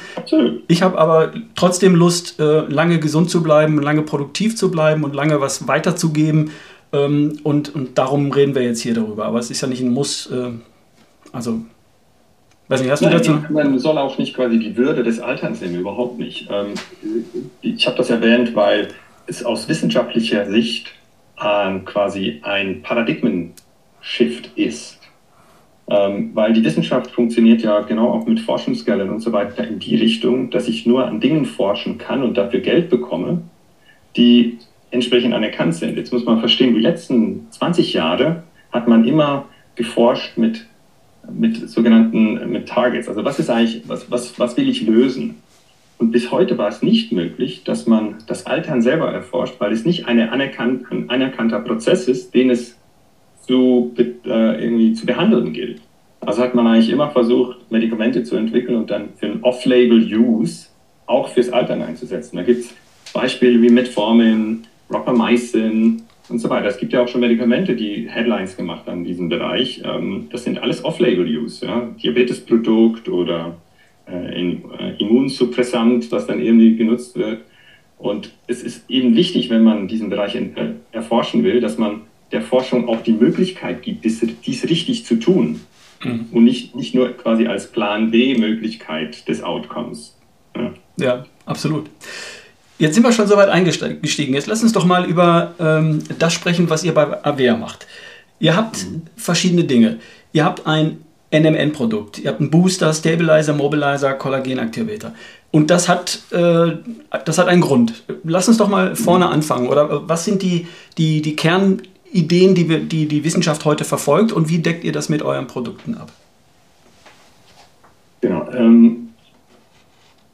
S1: Ich habe aber trotzdem Lust, äh, lange gesund zu bleiben, lange produktiv zu bleiben und lange was weiterzugeben ähm, und, und darum reden wir jetzt hier darüber. Aber es ist ja nicht ein Muss. Äh, also,
S2: weiß nicht, hast Nein, du dazu? Man soll auch nicht quasi die Würde des Alterns nehmen, überhaupt nicht. Ähm, ich habe das erwähnt, weil es aus wissenschaftlicher Sicht äh, quasi ein Paradigmen-Shift ist. Ähm, weil die Wissenschaft funktioniert ja genau auch mit Forschungsgeldern und so weiter in die Richtung, dass ich nur an Dingen forschen kann und dafür Geld bekomme, die entsprechend anerkannt sind. Jetzt muss man verstehen, die letzten 20 Jahre hat man immer geforscht mit, mit sogenannten mit Targets. Also was ist eigentlich, was, was, was will ich lösen? Und bis heute war es nicht möglich, dass man das Altern selber erforscht, weil es nicht eine anerkannt, ein anerkannter Prozess ist, den es zu, äh, irgendwie zu behandeln gilt. Also hat man eigentlich immer versucht, Medikamente zu entwickeln und dann für ein Off-Label-Use auch fürs Altern einzusetzen. Da gibt es Beispiele wie Metformin, Rapamycin und so weiter. Es gibt ja auch schon Medikamente, die Headlines gemacht haben in diesem Bereich. Ähm, das sind alles Off-Label-Use, ja? Diabetesprodukt oder äh, äh, Immunsuppressant, was dann irgendwie genutzt wird. Und es ist eben wichtig, wenn man diesen Bereich äh, erforschen will, dass man der Forschung auch die Möglichkeit gibt, dies, dies richtig zu tun. Mhm. Und nicht, nicht nur quasi als Plan B-Möglichkeit des Outcomes. Ja.
S1: Ja, absolut. Jetzt sind wir schon so weit eingestiegen. Jetzt lass uns doch mal über ähm, das sprechen, was ihr bei Avea macht. Ihr habt mhm. verschiedene Dinge. Ihr habt ein NMN-Produkt. Ihr habt einen Booster, Stabilizer, Mobilizer, Kollagenaktivator. Und das hat, äh, das hat einen Grund. Lass uns doch mal vorne mhm. anfangen. Oder was sind die, die, die Kernideen, die, wir, die die Wissenschaft heute verfolgt und wie deckt ihr das mit euren Produkten ab?
S2: Genau. Ähm,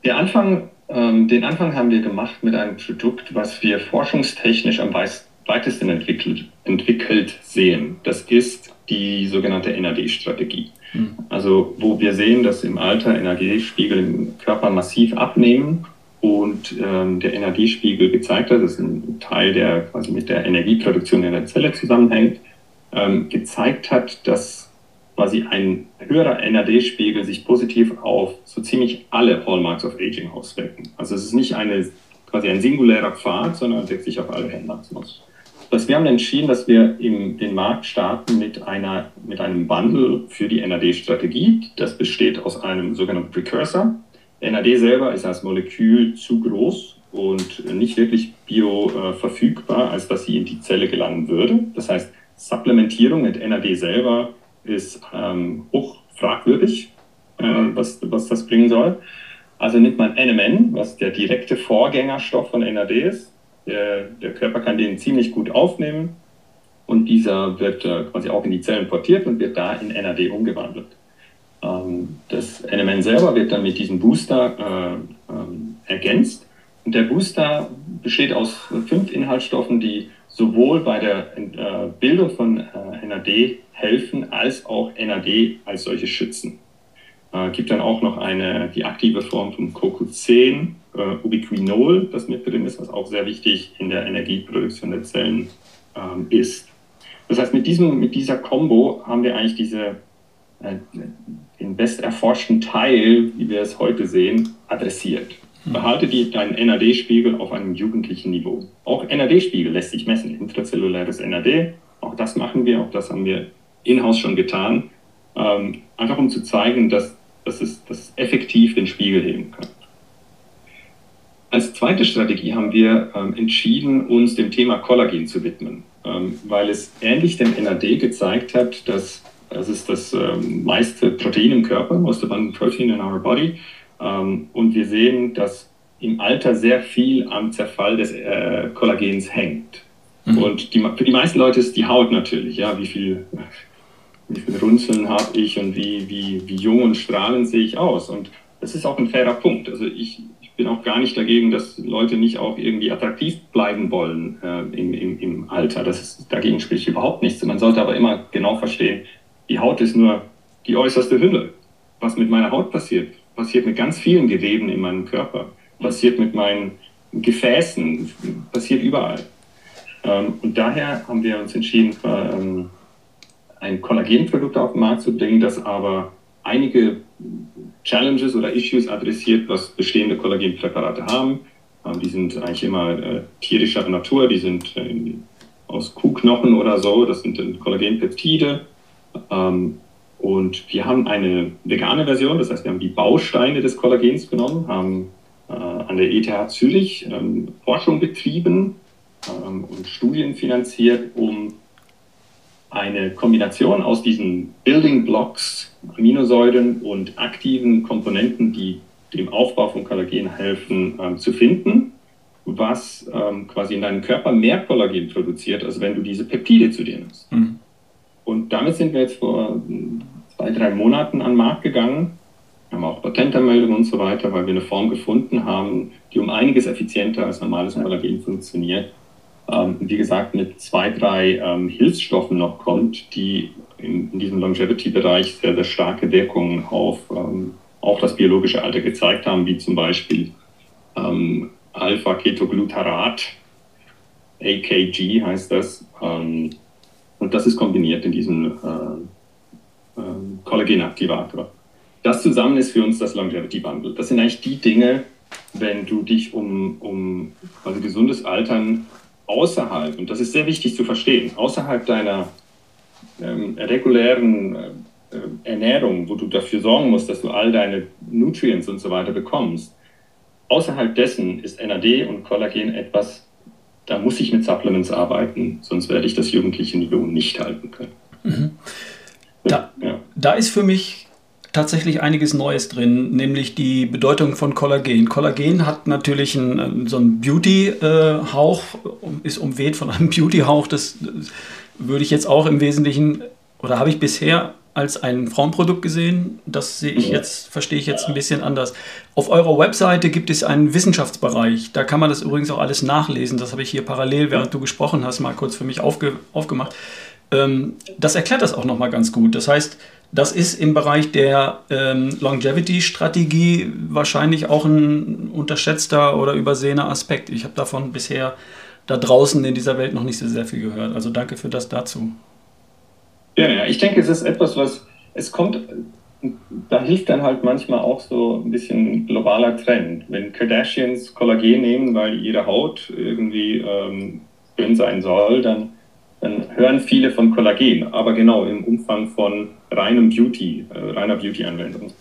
S2: der Anfang ähm, den Anfang haben wir gemacht mit einem Produkt, was wir forschungstechnisch am weitesten entwickelt, entwickelt sehen. Das ist die sogenannte NAD-Strategie. Mhm. Also wo wir sehen, dass im Alter NAD-Spiegel im Körper massiv abnehmen und ähm, der NAD-Spiegel gezeigt hat, das ist ein Teil, der quasi mit der Energieproduktion in der Zelle zusammenhängt, ähm, gezeigt hat, dass quasi ein höherer NAD-Spiegel sich positiv auf so ziemlich alle Hallmarks of Aging auswirken. Also es ist nicht eine, quasi ein singulärer Pfad, sondern wirkt sich auf alle Hallmarks aus. Das wir haben entschieden, dass wir im, den Markt starten mit, einer, mit einem Bundle für die NAD-Strategie. Das besteht aus einem sogenannten Precursor. NAD selber ist als Molekül zu groß und nicht wirklich bioverfügbar, als dass sie in die Zelle gelangen würde. Das heißt, Supplementierung mit NAD selber ist ähm, hoch fragwürdig, äh, was, was das bringen soll. Also nimmt man NMN, was der direkte Vorgängerstoff von NAD ist. Der, der Körper kann den ziemlich gut aufnehmen und dieser wird äh, quasi auch in die Zellen portiert und wird da in NAD umgewandelt. Ähm, das NMN selber wird dann mit diesem Booster äh, ähm, ergänzt. Und der Booster besteht aus fünf Inhaltsstoffen, die sowohl bei der äh, Bildung von äh, NAD helfen, als auch NAD als solche schützen. Äh, gibt dann auch noch eine, die aktive Form von CoQ10, äh, Ubiquinol, das mit drin ist, was auch sehr wichtig in der Energieproduktion der Zellen ähm, ist. Das heißt, mit, diesem, mit dieser Combo haben wir eigentlich diese, äh, den best erforschten Teil, wie wir es heute sehen, adressiert. Behalte die, deinen NAD-Spiegel auf einem jugendlichen Niveau. Auch NAD-Spiegel lässt sich messen, intrazelluläres NAD. Auch das machen wir, auch das haben wir in-house schon getan. Ähm, einfach um zu zeigen, dass, dass, es, dass es effektiv den Spiegel heben kann. Als zweite Strategie haben wir ähm, entschieden, uns dem Thema Kollagen zu widmen, ähm, weil es ähnlich dem NAD gezeigt hat, dass das ist das ähm, meiste Protein im Körper, most abundant protein in our body. Ähm, und wir sehen, dass im Alter sehr viel am Zerfall des äh, Kollagens hängt. Mhm. Und die, für die meisten Leute ist die Haut natürlich, ja, wie viel, wie viel Runzeln habe ich und wie, wie, wie jung und strahlend sehe ich aus. Und das ist auch ein fairer Punkt. Also ich, ich bin auch gar nicht dagegen, dass Leute nicht auch irgendwie attraktiv bleiben wollen äh, im, im, im Alter. Das ist, dagegen spricht überhaupt nichts. Man sollte aber immer genau verstehen, die Haut ist nur die äußerste Hülle. Was mit meiner Haut passiert, passiert mit ganz vielen Geweben in meinem Körper, passiert mit meinen Gefäßen, passiert überall. Ähm, und daher haben wir uns entschieden, ähm, ein Kollagenprodukt auf den Markt zu bringen, das aber einige Challenges oder Issues adressiert, was bestehende Kollagenpräparate haben. Ähm, die sind eigentlich immer äh, tierischer Natur, die sind äh, aus Kuhknochen oder so, das sind Kollagenpeptide. Und wir haben eine vegane Version, das heißt, wir haben die Bausteine des Kollagens genommen, haben äh, an der ETH Zürich ähm, Forschung betrieben ähm, und Studien finanziert, um eine Kombination aus diesen Building Blocks, Aminosäuren und aktiven Komponenten, die dem Aufbau von Kollagen helfen, ähm, zu finden, was ähm, quasi in deinem Körper mehr Kollagen produziert, als wenn du diese Peptide zu dir nimmst. Mhm. Und damit sind wir jetzt vor zwei, drei Monaten an den Markt gegangen. Haben auch Patentanmeldungen und so weiter, weil wir eine Form gefunden haben, die um einiges effizienter als normales Kollagen funktioniert. Ähm, wie gesagt, mit zwei, drei ähm, Hilfsstoffen noch kommt, die in, in diesem Longevity-Bereich sehr, sehr starke Wirkungen auf ähm, auch das biologische Alter gezeigt haben, wie zum Beispiel ähm, Alpha-Ketoglutarat, AKG heißt das. Ähm, und das ist kombiniert in diesem äh, äh, Kollagenaktivator. Das zusammen ist für uns das Longevity Bundle. Das sind eigentlich die Dinge, wenn du dich um, um quasi gesundes Altern außerhalb, und das ist sehr wichtig zu verstehen, außerhalb deiner ähm, regulären äh, Ernährung, wo du dafür sorgen musst, dass du all deine Nutrients und so weiter bekommst, außerhalb dessen ist NAD und Kollagen etwas, da muss ich mit Supplements arbeiten, sonst werde ich das jugendliche Niveau nicht halten können. Mhm.
S1: Da, ja. da ist für mich tatsächlich einiges Neues drin, nämlich die Bedeutung von Kollagen. Kollagen hat natürlich einen, so einen Beauty-Hauch, ist umweht von einem [LAUGHS] Beauty-Hauch. Das würde ich jetzt auch im Wesentlichen, oder habe ich bisher als ein Frauenprodukt gesehen. Das sehe ich jetzt, verstehe ich jetzt ein bisschen anders. Auf eurer Webseite gibt es einen Wissenschaftsbereich. Da kann man das übrigens auch alles nachlesen. Das habe ich hier parallel, während du gesprochen hast, mal kurz für mich aufge, aufgemacht. Ähm, das erklärt das auch nochmal ganz gut. Das heißt, das ist im Bereich der ähm, Longevity-Strategie wahrscheinlich auch ein unterschätzter oder übersehener Aspekt. Ich habe davon bisher da draußen in dieser Welt noch nicht so sehr viel gehört. Also danke für das dazu.
S2: Ja, ja, ich denke, es ist etwas, was es kommt, da hilft dann halt manchmal auch so ein bisschen globaler Trend. Wenn Kardashians Kollagen nehmen, weil ihre Haut irgendwie ähm, dünn sein soll, dann dann hören viele von Kollagen, aber genau im Umfang von reinem Beauty, äh, reiner Beauty-Anwendung.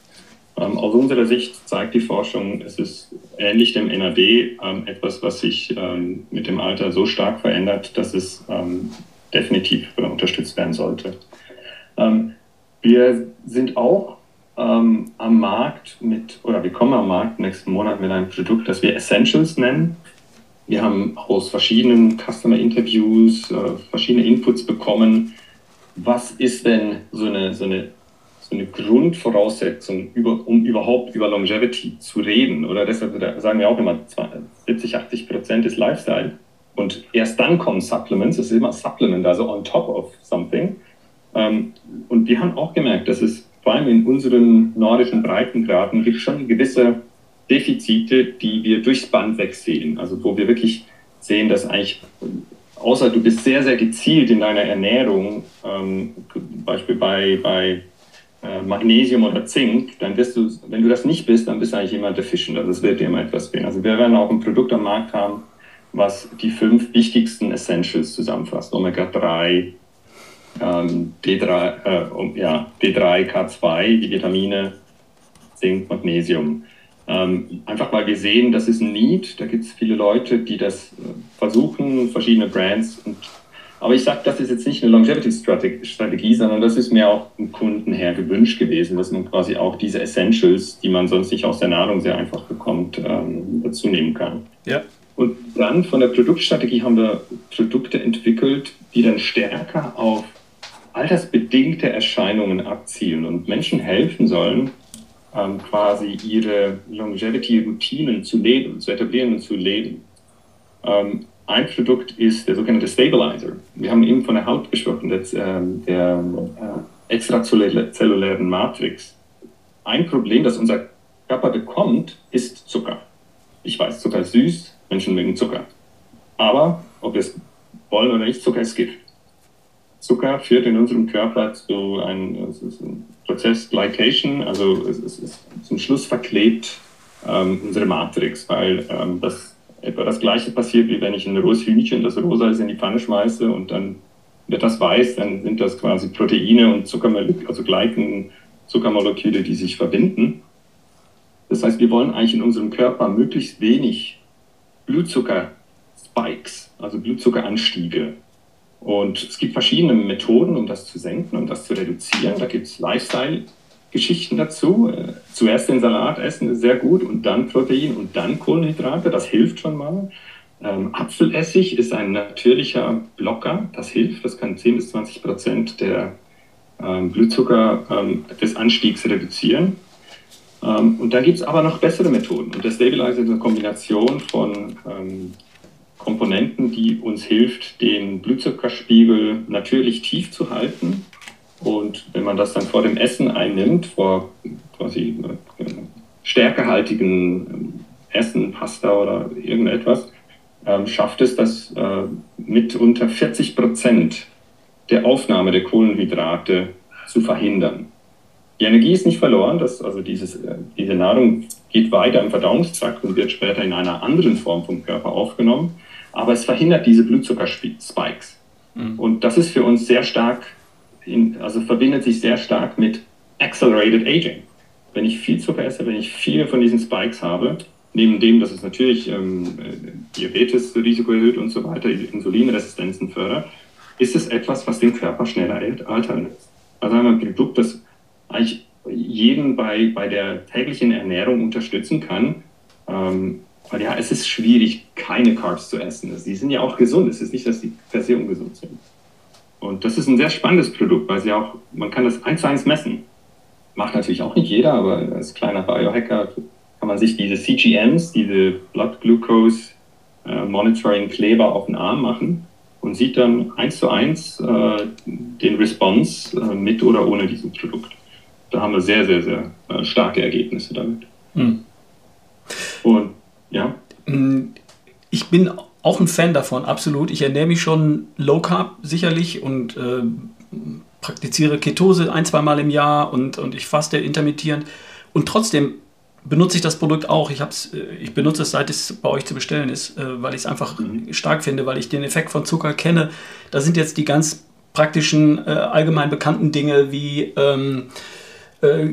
S2: Ähm, aus unserer Sicht zeigt die Forschung, es ist ähnlich dem NAD ähm, etwas, was sich ähm, mit dem Alter so stark verändert, dass es ähm, definitiv äh, unterstützt werden sollte. Ähm, wir sind auch ähm, am Markt mit, oder wir kommen am Markt nächsten Monat mit einem Produkt, das wir Essentials nennen. Wir haben aus verschiedenen Customer Interviews äh, verschiedene Inputs bekommen. Was ist denn so eine, so eine, so eine Grundvoraussetzung, über, um überhaupt über Longevity zu reden? Oder deshalb sagen wir auch immer, 70, 80 Prozent ist Lifestyle. Und erst dann kommen Supplements, es ist immer Supplement, also on top of something. Ähm, und wir haben auch gemerkt, dass es vor allem in unseren nordischen Breitengraden gibt schon gewisse Defizite, die wir durchs Band wegsehen. Also wo wir wirklich sehen, dass eigentlich, außer du bist sehr, sehr gezielt in deiner Ernährung, ähm, Beispiel bei, bei äh, Magnesium oder Zink, dann wirst du, wenn du das nicht bist, dann bist du eigentlich immer deficient. Also es wird dir immer etwas fehlen. Also wir werden auch ein Produkt am Markt haben, was die fünf wichtigsten Essentials zusammenfasst. Omega-3, ähm, D3, äh, ja, D3, K2, die Vitamine, Zink, Magnesium. Ähm, einfach weil wir sehen, das ist ein Need. Da gibt es viele Leute, die das äh, versuchen, verschiedene Brands. Und, aber ich sage, das ist jetzt nicht eine Longevity-Strategie, sondern das ist mir auch im Kunden her gewünscht gewesen, dass man quasi auch diese Essentials, die man sonst nicht aus der Nahrung sehr einfach bekommt, ähm, dazu nehmen kann. Ja. Und dann von der Produktstrategie haben wir Produkte entwickelt, die dann stärker auf altersbedingte Erscheinungen abzielen und Menschen helfen sollen, ähm, quasi ihre Longevity-Routinen zu leben, zu etablieren und zu leben. Ähm, ein Produkt ist der sogenannte Stabilizer. Wir haben eben von der Haut gesprochen, der, ähm, der äh, extrazellulären Matrix. Ein Problem, das unser Körper bekommt, ist Zucker. Ich weiß, Zucker ist süß, Menschen mögen Zucker. Aber ob wir es wollen oder nicht, Zucker ist Gift. Zucker führt in unserem Körper zu einem, Prozess Glycation, also es, ist zum Schluss verklebt ähm, unsere Matrix, weil ähm, das etwa das gleiche passiert, wie wenn ich ein rohes Hühnchen, das rosa ist, in die Pfanne schmeiße und dann wird das weiß, dann sind das quasi Proteine und Zuckermoleküle, also gleichen Zuckermoleküle, die sich verbinden. Das heißt, wir wollen eigentlich in unserem Körper möglichst wenig Blutzucker-Spikes, also Blutzuckeranstiege und es gibt verschiedene Methoden, um das zu senken und das zu reduzieren. Da gibt es Lifestyle-Geschichten dazu. Äh, zuerst den Salat essen ist sehr gut und dann Protein und dann Kohlenhydrate. Das hilft schon mal. Ähm, Apfelessig ist ein natürlicher Blocker. Das hilft. Das kann 10 bis 20 Prozent der ähm, Blutzucker ähm, des Anstiegs reduzieren. Ähm, und da gibt es aber noch bessere Methoden. Und der Stabilizer ist eine Kombination von ähm, Komponenten, die uns hilft, den Blutzuckerspiegel natürlich tief zu halten. Und wenn man das dann vor dem Essen einnimmt, vor quasi äh, stärkehaltigen ähm, Essen, Pasta oder irgendetwas, ähm, schafft es, dass äh, mit unter 40 Prozent der Aufnahme der Kohlenhydrate zu verhindern. Die Energie ist nicht verloren, das, also dieses, äh, diese Nahrung geht weiter im Verdauungstrakt und wird später in einer anderen Form vom Körper aufgenommen aber es verhindert diese Blutzuckerspikes. Mhm. Und das ist für uns sehr stark, in, also verbindet sich sehr stark mit Accelerated Aging. Wenn ich viel Zucker esse, wenn ich viele von diesen Spikes habe, neben dem, dass es natürlich ähm, Diabetesrisiko erhöht und so weiter, Insulinresistenzen fördert, ist es etwas, was den Körper schneller altern lässt. Also haben wir ein Produkt, das eigentlich jeden bei, bei der täglichen Ernährung unterstützen kann. Ähm, weil ja, es ist schwierig, keine Carbs zu essen. Also, die sind ja auch gesund. Es ist nicht, dass die per se ungesund sind. Und das ist ein sehr spannendes Produkt, weil sie auch, man kann das eins zu eins messen. Macht natürlich auch nicht jeder, aber als kleiner Biohacker kann man sich diese CGMs, diese Blood Glucose äh, Monitoring Kleber auf den Arm machen und sieht dann eins zu eins äh, den Response äh, mit oder ohne diesem Produkt. Da haben wir sehr, sehr, sehr äh, starke Ergebnisse damit. Hm.
S1: Und ja. Hm, ich bin auch ein Fan davon, absolut. Ich ernähre mich schon low carb sicherlich und äh, praktiziere Ketose ein, zwei Mal im Jahr und, und ich faste intermittierend. Und trotzdem benutze ich das Produkt auch. Ich, hab's, äh, ich benutze es, seit es bei euch zu bestellen ist, äh, weil ich es einfach mhm. stark finde, weil ich den Effekt von Zucker kenne. Da sind jetzt die ganz praktischen, äh, allgemein bekannten Dinge wie ähm, äh,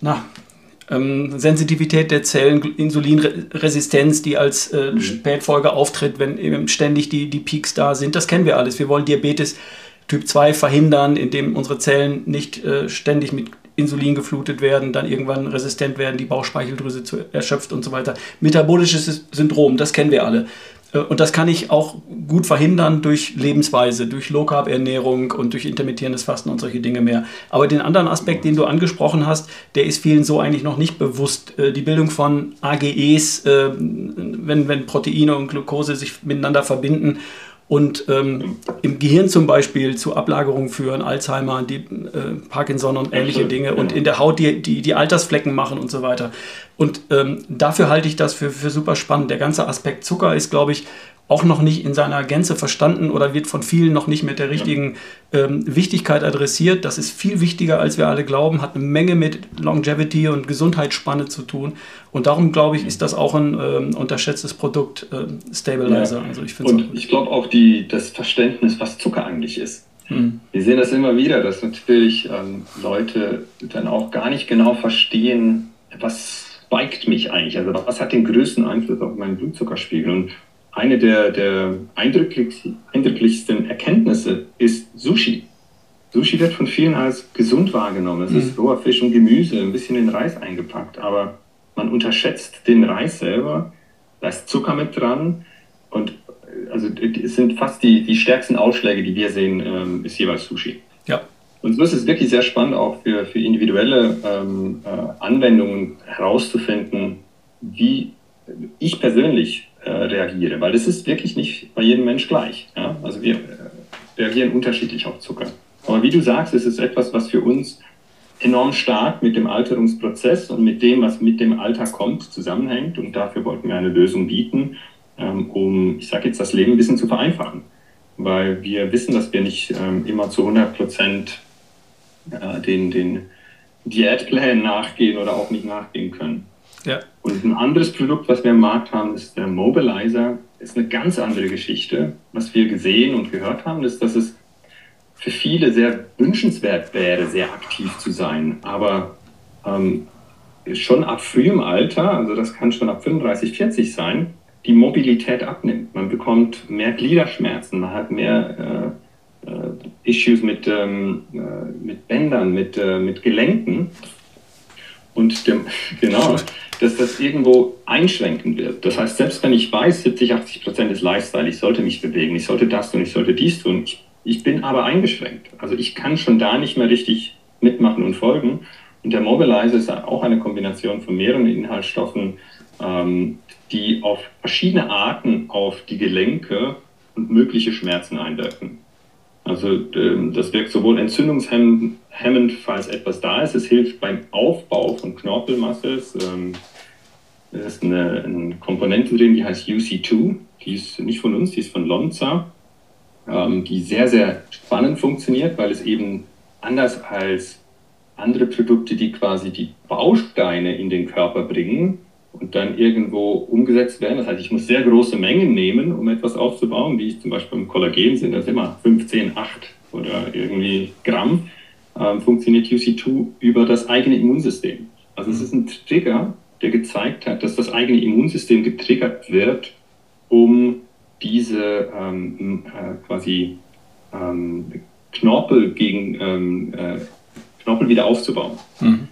S1: na, ähm, Sensitivität der Zellen, Insulinresistenz, die als äh, mhm. Spätfolge auftritt, wenn eben ständig die, die Peaks da sind. Das kennen wir alles. Wir wollen Diabetes Typ 2 verhindern, indem unsere Zellen nicht äh, ständig mit Insulin geflutet werden, dann irgendwann resistent werden, die Bauchspeicheldrüse zu, erschöpft und so weiter. Metabolisches Syndrom, das kennen wir alle. Und das kann ich auch gut verhindern durch Lebensweise, durch Low-Carb-Ernährung und durch intermittierendes Fasten und solche Dinge mehr. Aber den anderen Aspekt, den du angesprochen hast, der ist vielen so eigentlich noch nicht bewusst. Äh, die Bildung von AGEs, äh, wenn, wenn Proteine und Glucose sich miteinander verbinden und ähm, im Gehirn zum Beispiel zu Ablagerungen führen, Alzheimer, die, äh, Parkinson und ähnliche Dinge und in der Haut die, die, die Altersflecken machen und so weiter. Und ähm, dafür halte ich das für, für super spannend. Der ganze Aspekt Zucker ist, glaube ich, auch noch nicht in seiner Gänze verstanden oder wird von vielen noch nicht mit der richtigen ähm, Wichtigkeit adressiert. Das ist viel wichtiger, als wir alle glauben, hat eine Menge mit Longevity und Gesundheitsspanne zu tun. Und darum, glaube ich, ist das auch ein ähm, unterschätztes Produkt, äh, Stabilizer.
S2: Ja. Also ich und ich glaube auch die, das Verständnis, was Zucker eigentlich ist. Hm. Wir sehen das immer wieder, dass natürlich ähm, Leute dann auch gar nicht genau verstehen, was spiked mich eigentlich, also was hat den größten Einfluss auf meinen Blutzuckerspiegel. Und eine der, der eindrücklichsten, eindrücklichsten Erkenntnisse ist Sushi. Sushi wird von vielen als gesund wahrgenommen. Es mhm. ist roher Fisch und Gemüse, ein bisschen in Reis eingepackt, aber man unterschätzt den Reis selber. Da ist Zucker mit dran und äh, also es sind fast die, die stärksten Ausschläge, die wir sehen, ähm, ist jeweils Sushi. Ja. Und so ist es wirklich sehr spannend, auch für, für individuelle ähm, äh, Anwendungen herauszufinden, wie ich persönlich äh, reagiere, weil das ist wirklich nicht bei jedem Mensch gleich. Ja? Also wir äh, reagieren unterschiedlich auf Zucker. Aber wie du sagst, es ist etwas, was für uns enorm stark mit dem Alterungsprozess und mit dem, was mit dem Alter kommt, zusammenhängt. Und dafür wollten wir eine Lösung bieten, ähm, um, ich sage jetzt, das Leben ein bisschen zu vereinfachen. Weil wir wissen, dass wir nicht ähm, immer zu 100 Prozent äh, den, den Diätplänen nachgehen oder auch nicht nachgehen können. Ja. Und ein anderes Produkt, was wir im Markt haben, ist der Mobilizer. Ist eine ganz andere Geschichte. Was wir gesehen und gehört haben, ist, dass es für viele sehr wünschenswert wäre, sehr aktiv zu sein. Aber ähm, schon ab frühem Alter, also das kann schon ab 35, 40 sein, die Mobilität abnimmt. Man bekommt mehr Gliederschmerzen, man hat mehr äh, äh, Issues mit, ähm, äh, mit Bändern, mit, äh, mit Gelenken. Und dem, [LAUGHS] genau, dass das irgendwo einschränken wird. Das heißt, selbst wenn ich weiß, 70, 80 Prozent ist Lifestyle, ich sollte mich bewegen, ich sollte das tun, ich sollte dies tun, ich, ich bin aber eingeschränkt. Also ich kann schon da nicht mehr richtig mitmachen und folgen. Und der Mobilizer ist auch eine Kombination von mehreren Inhaltsstoffen, ähm, die auf verschiedene Arten auf die Gelenke und mögliche Schmerzen einwirken. Also ähm, das wirkt sowohl entzündungshemmend, falls etwas da ist. Es hilft beim Aufbau von Knorpelmasse. Es ist eine, eine, Komponente drin, die heißt UC2. Die ist nicht von uns, die ist von Lonza. Ähm, die sehr, sehr spannend funktioniert, weil es eben anders als andere Produkte, die quasi die Bausteine in den Körper bringen, und dann irgendwo umgesetzt werden. Das heißt, ich muss sehr große Mengen nehmen, um etwas aufzubauen, wie zum Beispiel im Kollagen sind das immer 15, 8 oder irgendwie Gramm, ähm, funktioniert UC2 über das eigene Immunsystem. Also es ist ein Trigger, der gezeigt hat, dass das eigene Immunsystem getriggert wird, um diese ähm, äh, quasi ähm, Knorpel gegen ähm, äh, Knorpel wieder aufzubauen. Mhm.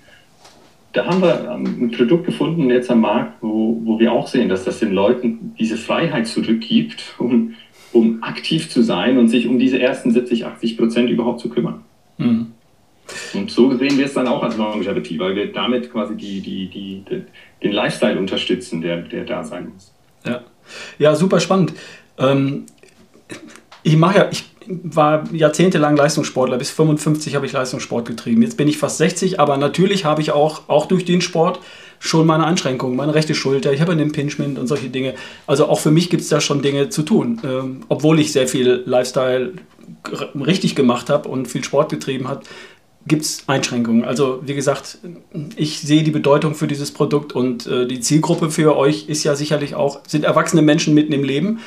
S2: Da haben wir ein Produkt gefunden jetzt am Markt, wo, wo wir auch sehen, dass das den Leuten diese Freiheit zurückgibt, um, um aktiv zu sein und sich um diese ersten 70, 80 Prozent überhaupt zu kümmern. Mhm. Und so sehen wir es dann auch als Longevity, weil wir damit quasi die, die, die, den Lifestyle unterstützen, der, der da sein muss.
S1: Ja, ja super spannend. Ähm, ich mache ja, ich war jahrzehntelang Leistungssportler, bis 55 habe ich Leistungssport getrieben. Jetzt bin ich fast 60, aber natürlich habe ich auch, auch durch den Sport schon meine Einschränkungen, meine rechte Schulter, ich habe einen Impingement und solche Dinge. Also auch für mich gibt es da schon Dinge zu tun, ähm, obwohl ich sehr viel Lifestyle richtig gemacht habe und viel Sport getrieben habe gibt es Einschränkungen. Also wie gesagt, ich sehe die Bedeutung für dieses Produkt und äh, die Zielgruppe für euch ist ja sicherlich auch, sind erwachsene Menschen mitten im Leben,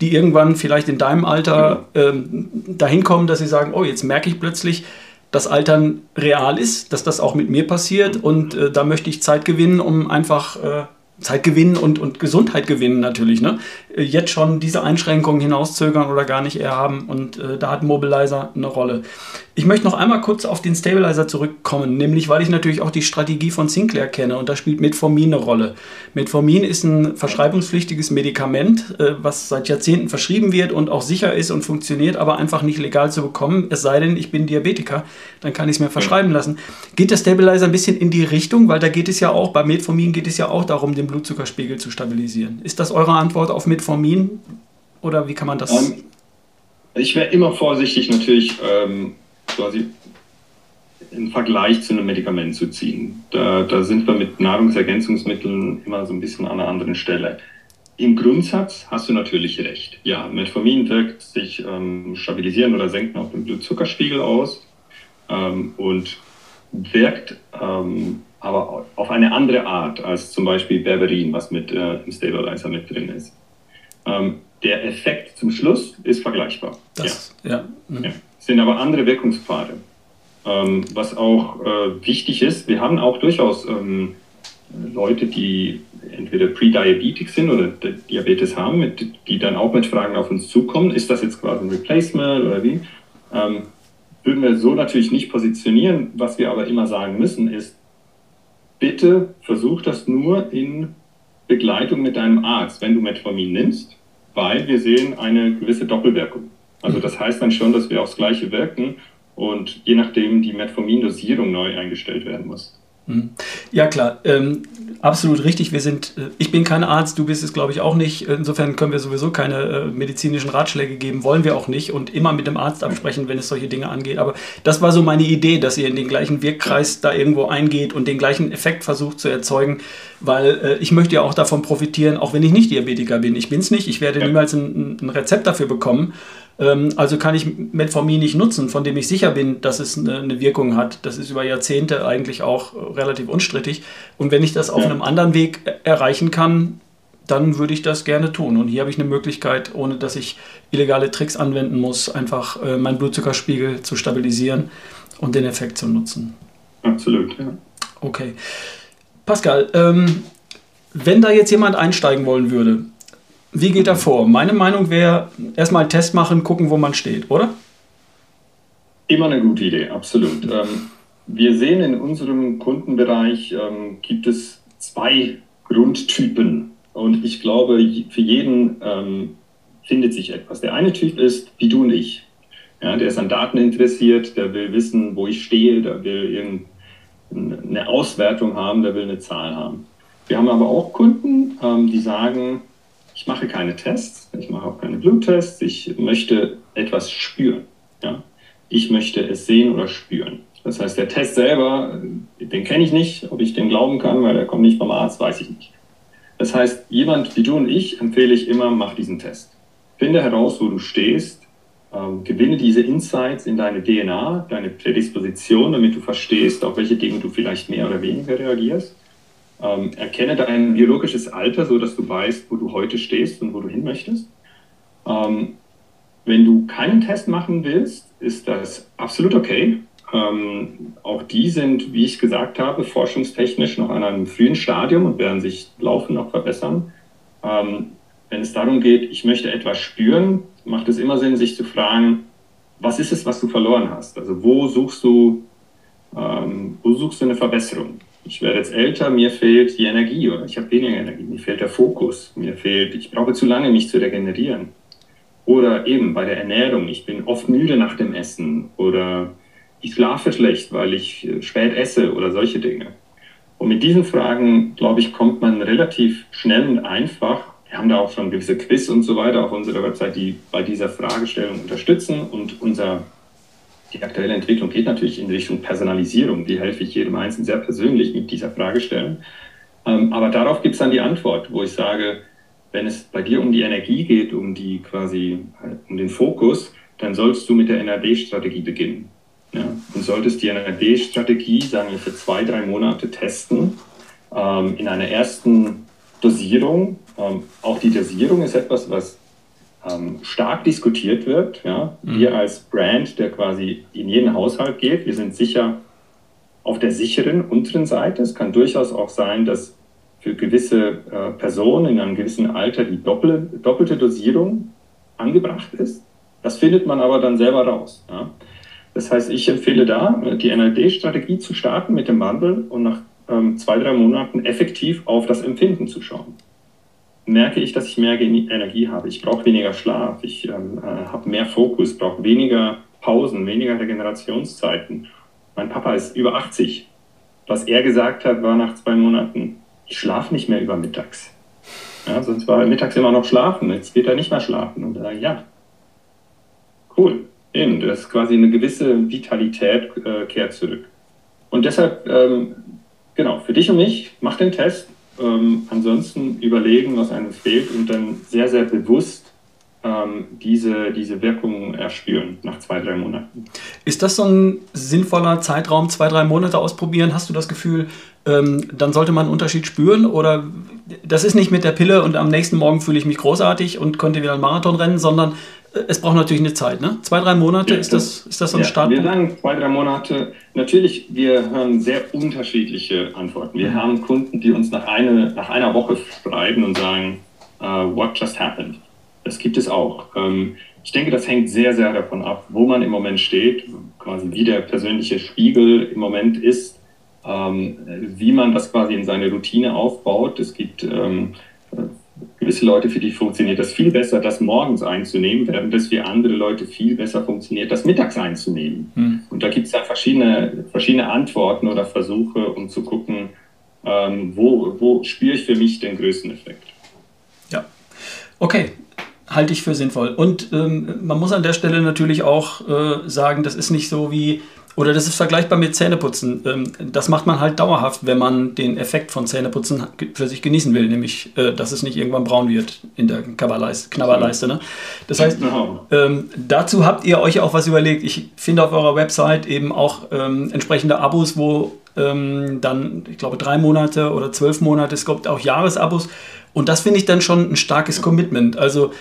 S1: die irgendwann vielleicht in deinem Alter ähm, dahin kommen, dass sie sagen, oh, jetzt merke ich plötzlich, dass Altern real ist, dass das auch mit mir passiert und äh, da möchte ich Zeit gewinnen, um einfach äh, Zeit gewinnen und, und Gesundheit gewinnen natürlich. Ne? Äh, jetzt schon diese Einschränkungen hinauszögern oder gar nicht eher haben und äh, da hat Mobilizer eine Rolle. Ich möchte noch einmal kurz auf den Stabilizer zurückkommen, nämlich weil ich natürlich auch die Strategie von Sinclair kenne und da spielt Metformin eine Rolle. Metformin ist ein verschreibungspflichtiges Medikament, äh, was seit Jahrzehnten verschrieben wird und auch sicher ist und funktioniert, aber einfach nicht legal zu bekommen, es sei denn, ich bin Diabetiker, dann kann ich es mir verschreiben lassen. Geht der Stabilizer ein bisschen in die Richtung, weil da geht es ja auch, bei Metformin geht es ja auch darum, den Blutzuckerspiegel zu stabilisieren. Ist das eure Antwort auf Metformin oder wie kann man das? Um,
S2: ähm, ich wäre immer vorsichtig natürlich. Ähm quasi im Vergleich zu einem Medikament zu ziehen. Da, da sind wir mit Nahrungsergänzungsmitteln immer so ein bisschen an einer anderen Stelle. Im Grundsatz hast du natürlich recht. Ja, Metformin wirkt sich ähm, stabilisieren oder senken auf den Blutzuckerspiegel aus ähm, und wirkt ähm, aber auf eine andere Art als zum Beispiel Berberin, was mit äh, im Stabilizer mit drin ist. Ähm, der Effekt zum Schluss ist vergleichbar.
S1: Das, ja. ja. Mhm.
S2: ja sind aber andere Wirkungspfade. Ähm, was auch äh, wichtig ist, wir haben auch durchaus ähm, Leute, die entweder pre-diabetic sind oder Diabetes haben, mit, die dann auch mit Fragen auf uns zukommen. Ist das jetzt quasi ein Replacement oder wie? Ähm, würden wir so natürlich nicht positionieren. Was wir aber immer sagen müssen, ist, bitte versuch das nur in Begleitung mit deinem Arzt, wenn du Metformin nimmst, weil wir sehen eine gewisse Doppelwirkung. Also das heißt dann schon, dass wir aufs Gleiche wirken und je nachdem die Metformin-Dosierung neu eingestellt werden muss.
S1: Mhm. Ja klar, ähm, absolut richtig. Wir sind, äh, ich bin kein Arzt, du bist es glaube ich auch nicht. Insofern können wir sowieso keine äh, medizinischen Ratschläge geben, wollen wir auch nicht und immer mit dem Arzt absprechen, wenn es solche Dinge angeht. Aber das war so meine Idee, dass ihr in den gleichen Wirkkreis da irgendwo eingeht und den gleichen Effekt versucht zu erzeugen, weil äh, ich möchte ja auch davon profitieren, auch wenn ich nicht Diabetiker bin. Ich bin es nicht, ich werde niemals ein, ein Rezept dafür bekommen. Ähm, also kann ich Metformin nicht nutzen, von dem ich sicher bin, dass es eine, Wirkung hat. Das ist über Jahrzehnte eigentlich auch relativ unstrittig. Und wenn ich das auf ja. einem anderen Weg erreichen kann, dann würde ich das gerne tun. Und hier habe ich eine Möglichkeit, ohne dass ich illegale Tricks anwenden muss, einfach äh, meinen Blutzuckerspiegel zu stabilisieren und den Effekt zu nutzen.
S2: Absolut, ja.
S1: Okay. Pascal, ähm, wenn da jetzt jemand einsteigen wollen würde, wie geht er vor? Meine Meinung wäre, erstmal einen Test machen, gucken, wo man steht, oder?
S2: Immer eine gute Idee, absolut. Ähm, wir sehen in unserem Kundenbereich, ähm, gibt es zwei Grundtypen. Und ich glaube, für jeden ähm, findet sich etwas. Der eine Typ ist, wie du und ich. Ja, der ist an Daten interessiert, der will wissen, wo ich stehe, der will eine Auswertung haben, der will eine Zahl haben. Wir haben aber auch Kunden, ähm, die sagen, ich mache keine Tests, ich mache auch keine Bluttests, ich möchte etwas spüren. Ja? Ich möchte es sehen oder spüren. Das heißt, der Test selber, den kenne ich nicht, ob ich den glauben kann, weil der kommt nicht vom Arzt, weiß ich nicht. Das heißt, jemand wie du und ich empfehle ich immer, mach diesen Test. Finde heraus, wo du stehst, ähm, gewinne diese Insights in deine DNA, deine Prädisposition, damit du verstehst, auf welche Dinge du vielleicht mehr oder weniger reagierst ähm, erkenne dein biologisches Alter, so dass du weißt, wo du heute stehst und wo du hin möchtest. Ähm, wenn du keinen Test machen willst, ist das absolut okay. Ähm, auch die sind, wie ich gesagt habe, forschungstechnisch noch an einem frühen Stadium und werden sich laufend noch verbessern. Ähm, wenn es darum geht, ich möchte etwas spüren, macht es immer Sinn, sich zu fragen, was ist es, was du verloren hast? Also wo suchst du, ähm, wo suchst du eine Verbesserung? Ich werde jetzt älter, mir fehlt die Energie oder ich habe weniger Energie, mir fehlt der Fokus, mir fehlt, ich brauche zu lange, mich zu regenerieren. Oder eben bei der Ernährung, ich bin oft müde nach dem Essen oder ich schlafe schlecht, weil ich äh, spät esse oder solche Dinge. Und mit diesen Fragen, glaube ich, kommt man relativ schnell und einfach. Wir haben da auch schon gewisse Quiz und so weiter auf unserer Website, die bei dieser Fragestellung unterstützen. Und unser, die aktuelle Entwicklung geht natürlich in Richtung Personalisierung. Die helfe ich jedem Einzelnen sehr persönlich mit dieser Fragestellung. Ähm, aber darauf gibt es dann die Antwort, wo ich sage, wenn es bei dir um die Energie geht, um die quasi, um den Fokus, dann sollst du mit der NRD-Strategie beginnen. Ja, und solltest die NRD-Strategie, sagen wir, für zwei, drei Monate testen, ähm, in einer ersten Dosierung. Ähm, auch die Dosierung ist etwas, was ähm, stark diskutiert wird. Ja? Mhm. Wir als Brand, der quasi in jeden Haushalt geht, wir sind sicher auf der sicheren unteren Seite. Es kann durchaus auch sein, dass für gewisse äh, Personen in einem gewissen Alter die doppelte, doppelte Dosierung angebracht ist. Das findet man aber dann selber raus. Ja? Das heißt, ich empfehle da, die NLD-Strategie zu starten mit dem Bundle und nach ähm, zwei, drei Monaten effektiv auf das Empfinden zu schauen. Merke ich, dass ich mehr Energie habe, ich brauche weniger Schlaf, ich ähm, äh, habe mehr Fokus, brauche weniger Pausen, weniger Regenerationszeiten. Mein Papa ist über 80. Was er gesagt hat, war nach zwei Monaten, ich schlafe nicht mehr über mittags. Ja, sonst war er mittags immer noch schlafen, jetzt geht er nicht mehr schlafen. Und er, ja, cool, Eben, das ist quasi eine gewisse Vitalität äh, kehrt zurück. Und deshalb, ähm, genau, für dich und mich, mach den Test. Ähm, ansonsten überlegen, was einem fehlt und dann sehr, sehr bewusst ähm, diese, diese Wirkung erspüren nach zwei, drei Monaten.
S1: Ist das so ein sinnvoller Zeitraum, zwei, drei Monate ausprobieren? Hast du das Gefühl, ähm, dann sollte man einen Unterschied spüren? Oder das ist nicht mit der Pille und am nächsten Morgen fühle ich mich großartig und konnte wieder einen Marathon rennen, sondern es braucht natürlich eine Zeit, ne? Zwei, drei Monate, ja, ist, das, ist das so ein ja, Startpunkt?
S2: Wir sagen zwei, drei Monate. Natürlich, wir hören sehr unterschiedliche Antworten. Wir mhm. haben Kunden, die uns nach, eine, nach einer Woche schreiben und sagen, uh, what just happened? Das gibt es auch. Ähm, ich denke, das hängt sehr, sehr davon ab, wo man im Moment steht, quasi wie der persönliche Spiegel im Moment ist, ähm, wie man das quasi in seine Routine aufbaut. Es gibt ähm, gewisse Leute, für die funktioniert das viel besser, das morgens einzunehmen, während es für andere Leute viel besser funktioniert, das mittags einzunehmen. Hm. Und da gibt es dann verschiedene, verschiedene Antworten oder Versuche, um zu gucken, ähm, wo, wo spüre ich für mich den größten Effekt.
S1: Ja, okay. Halte ich für sinnvoll. Und ähm, man muss an der Stelle natürlich auch äh, sagen, das ist nicht so wie oder das ist vergleichbar mit Zähneputzen. Ähm, das macht man halt dauerhaft, wenn man den Effekt von Zähneputzen für sich genießen will, nämlich, äh, dass es nicht irgendwann braun wird in der Knabberleiste. Ne? Das heißt, ähm, dazu habt ihr euch auch was überlegt. Ich finde auf eurer Website eben auch ähm, entsprechende Abos, wo dann, ich glaube, drei Monate oder zwölf Monate, es gibt auch Jahresabos. Und das finde ich dann schon ein starkes Commitment. Also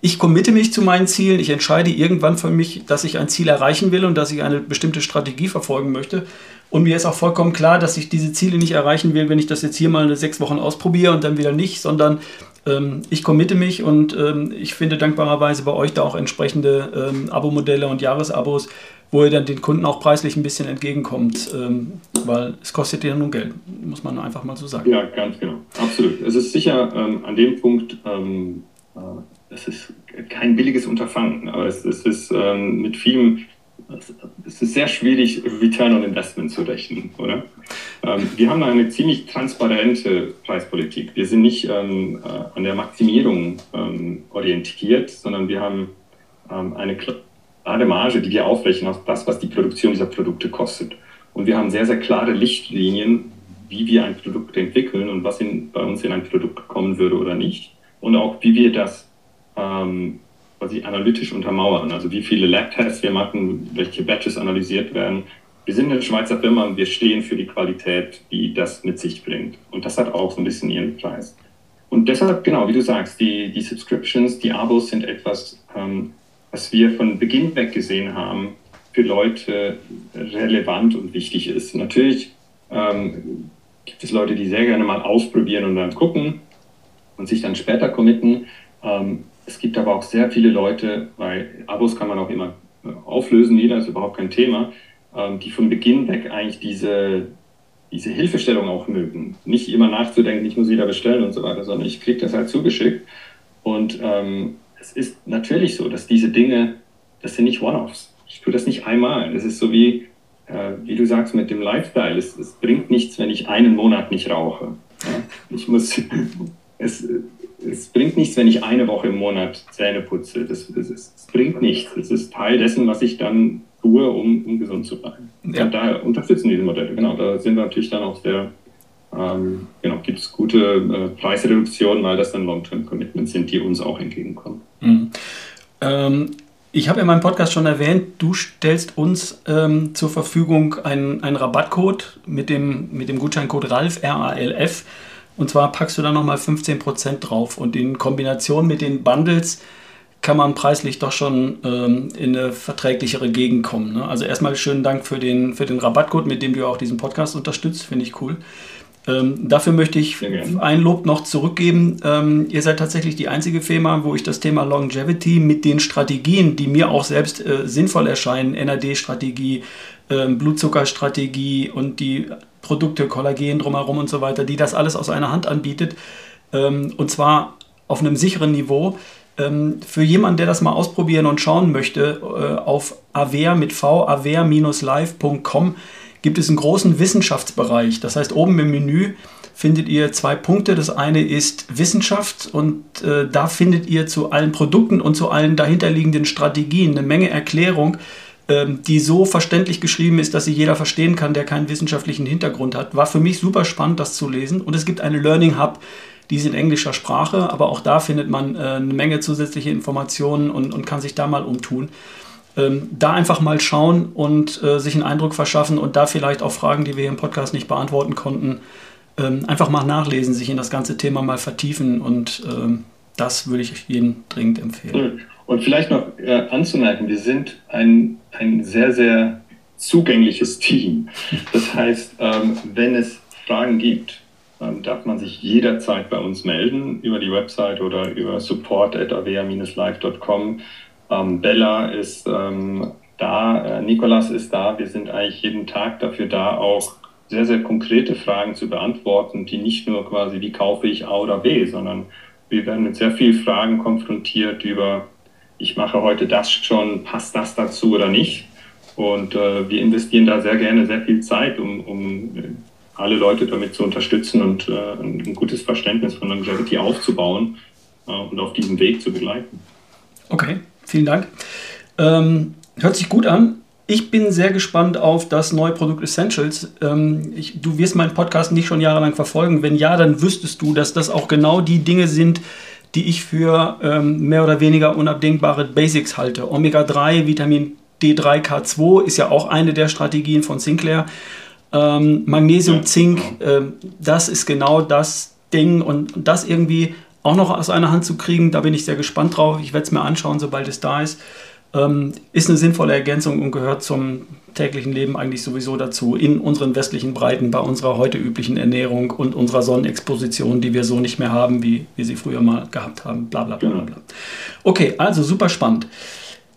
S1: ich committe mich zu meinen Zielen, ich entscheide irgendwann für mich, dass ich ein Ziel erreichen will und dass ich eine bestimmte Strategie verfolgen möchte. Und mir ist auch vollkommen klar, dass ich diese Ziele nicht erreichen will, wenn ich das jetzt hier mal sechs Wochen ausprobiere und dann wieder nicht, sondern ähm, ich committe mich und ähm, ich finde dankbarerweise bei euch da auch entsprechende ähm, Abo-Modelle und Jahresabos, wo ihr dann den Kunden auch preislich ein bisschen entgegenkommt, ähm, weil es kostet ja nun Geld, muss man einfach mal so sagen.
S2: Ja, ganz genau, absolut. Es ist sicher ähm, an dem Punkt, ähm, äh, es ist kein billiges Unterfangen, aber es, es ist ähm, mit vielem, es ist sehr schwierig, Return on Investment zu rechnen, oder? Ähm, wir haben eine ziemlich transparente Preispolitik. Wir sind nicht ähm, äh, an der Maximierung orientiert, sondern wir haben eine klare Marge, die wir aufrechnen auf das, was die Produktion dieser Produkte kostet. Und wir haben sehr, sehr klare Lichtlinien, wie wir ein Produkt entwickeln und was in, bei uns in ein Produkt kommen würde oder nicht. Und auch, wie wir das ähm, quasi analytisch untermauern. Also wie viele Lab-Tests wir machen, welche Batches analysiert werden. Wir sind eine Schweizer Firma und wir stehen für die Qualität, die das mit sich bringt. Und das hat auch so ein bisschen ihren Preis. Und deshalb, genau, wie du sagst, die, die Subscriptions, die Abos sind etwas, ähm, was wir von Beginn weg gesehen haben, für Leute relevant und wichtig ist. Natürlich ähm, gibt es Leute, die sehr gerne mal ausprobieren und dann gucken und sich dann später committen. Ähm, es gibt aber auch sehr viele Leute, weil Abos kann man auch immer äh, auflösen, jeder ist überhaupt kein Thema, ähm, die von Beginn weg eigentlich diese, diese Hilfestellung auch mögen. Nicht immer nachzudenken, ich muss wieder bestellen und so weiter, sondern ich kriege das halt zugeschickt. Und ähm, es ist natürlich so, dass diese Dinge, das sind nicht One-Offs. Ich tue das nicht einmal. Das ist so wie, äh, wie du sagst, mit dem Lifestyle. Es, es, bringt nichts, wenn ich einen Monat nicht rauche. Ja? Ich muss, [LAUGHS] es, es bringt nichts, wenn ich eine Woche im Monat Zähne putze. Das, das, ist, das bringt nichts. Es ist Teil dessen, was ich dann tue, um, um gesund zu bleiben. Ja. Und daher unterstützen diese Modelle. Genau, da sind wir natürlich dann auch sehr, ähm, genau, gibt es gute äh, Preisreduktionen, weil das dann Long-Term-Commitments sind, die uns auch entgegenkommen.
S1: Mhm. Ähm, ich habe in meinem Podcast schon erwähnt, du stellst uns ähm, zur Verfügung einen, einen Rabattcode mit dem, mit dem Gutscheincode RALF, R-A-L-F. Und zwar packst du da nochmal 15% drauf. Und in Kombination mit den Bundles kann man preislich doch schon ähm, in eine verträglichere Gegend kommen. Ne? Also erstmal schönen Dank für den, für den Rabattcode, mit dem du auch diesen Podcast unterstützt. Finde ich cool. Ähm, dafür möchte ich ein Lob noch zurückgeben. Ähm, ihr seid tatsächlich die einzige Firma, wo ich das Thema Longevity mit den Strategien, die mir auch selbst äh, sinnvoll erscheinen, NAD-Strategie, äh, Blutzuckerstrategie und die Produkte, Kollagen drumherum und so weiter, die das alles aus einer Hand anbietet. Ähm, und zwar auf einem sicheren Niveau. Ähm, für jemanden, der das mal ausprobieren und schauen möchte, äh, auf aver mit v, aver-live.com gibt es einen großen Wissenschaftsbereich. Das heißt, oben im Menü findet ihr zwei Punkte. Das eine ist Wissenschaft und äh, da findet ihr zu allen Produkten und zu allen dahinterliegenden Strategien eine Menge Erklärung, die so verständlich geschrieben ist, dass sie jeder verstehen kann, der keinen wissenschaftlichen Hintergrund hat. War für mich super spannend, das zu lesen. Und es gibt eine Learning Hub, die ist in englischer Sprache, aber auch da findet man äh, eine Menge zusätzliche Informationen und, und kann sich da mal umtun. Ähm, da einfach mal schauen und äh, sich einen Eindruck verschaffen und da vielleicht auch Fragen, die wir hier im Podcast nicht beantworten konnten, ähm, einfach mal nachlesen, sich in das ganze Thema mal vertiefen und ähm, das würde ich jedem dringend empfehlen.
S2: Und vielleicht noch äh, anzumerken, wir sind ein, ein sehr, sehr zugängliches Team. Das heißt, ähm, wenn es Fragen gibt, ähm, darf man sich jederzeit bei uns melden über die Website oder über support.avea-live.com. Ähm, Bella ist ähm, da, äh, Nikolas ist da. Wir sind eigentlich jeden Tag dafür da, auch sehr, sehr konkrete Fragen zu beantworten, die nicht nur quasi, wie kaufe ich A oder B, sondern wir werden mit sehr vielen Fragen konfrontiert über, ich mache heute das schon, passt das dazu oder nicht? Und äh, wir investieren da sehr gerne sehr viel Zeit, um, um alle Leute damit zu unterstützen und äh, ein gutes Verständnis von Longevity aufzubauen äh, und auf diesem Weg zu begleiten.
S1: Okay, vielen Dank. Ähm, hört sich gut an. Ich bin sehr gespannt auf das neue Produkt Essentials. Ähm, ich, du wirst meinen Podcast nicht schon jahrelang verfolgen. Wenn ja, dann wüsstest du, dass das auch genau die Dinge sind, die ich für ähm, mehr oder weniger unabdingbare Basics halte. Omega-3, Vitamin D3K2 ist ja auch eine der Strategien von Sinclair. Ähm, Magnesium, Zink, äh, das ist genau das Ding und das irgendwie auch noch aus einer Hand zu kriegen, da bin ich sehr gespannt drauf. Ich werde es mir anschauen, sobald es da ist. Ähm, ist eine sinnvolle Ergänzung und gehört zum täglichen Leben eigentlich sowieso dazu, in unseren westlichen Breiten, bei unserer heute üblichen Ernährung und unserer Sonnenexposition, die wir so nicht mehr haben, wie wir sie früher mal gehabt haben. Bla bla bla bla. Okay, also super spannend.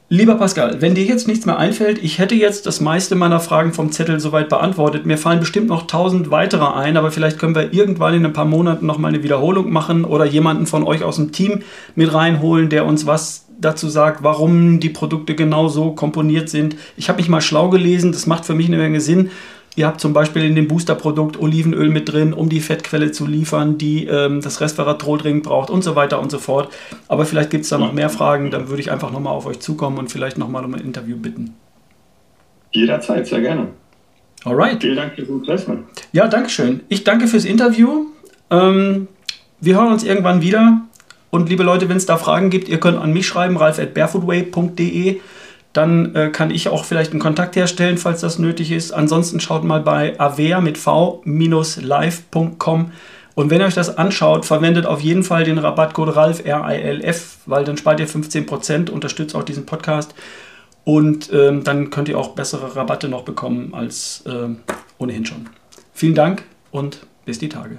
S1: Lieber Pascal, wenn dir jetzt nichts mehr einfällt, ich hätte jetzt das meiste meiner Fragen vom Zettel soweit beantwortet. Mir fallen bestimmt noch tausend weitere ein, aber vielleicht können wir irgendwann in ein paar Monaten nochmal eine Wiederholung machen oder jemanden von euch aus dem Team mit reinholen, der uns was dazu sagt, warum die Produkte genau so komponiert sind. Ich habe mich mal schlau gelesen, das macht für mich eine Menge Sinn. Ihr habt zum Beispiel in dem Boosterprodukt Olivenöl mit drin, um die Fettquelle zu liefern, die ähm, das Resveratrol dringend braucht und so weiter und so fort. Aber vielleicht gibt es da noch mehr Fragen, dann würde ich einfach nochmal auf euch zukommen und vielleicht nochmal um ein Interview bitten.
S2: Jederzeit, sehr gerne.
S1: Alright.
S2: Vielen Dank fürs Interesse.
S1: Ja, danke schön. Ich danke fürs Interview. Ähm, wir hören uns irgendwann wieder. Und liebe Leute, wenn es da Fragen gibt, ihr könnt an mich schreiben, ralf at barefootway.de dann äh, kann ich auch vielleicht einen Kontakt herstellen, falls das nötig ist. Ansonsten schaut mal bei avea mit v-live.com und wenn ihr euch das anschaut, verwendet auf jeden Fall den Rabattcode RALF, R-I-L-F, weil dann spart ihr 15%, unterstützt auch diesen Podcast. Und ähm, dann könnt ihr auch bessere Rabatte noch bekommen als ähm, ohnehin schon. Vielen Dank und bis die Tage.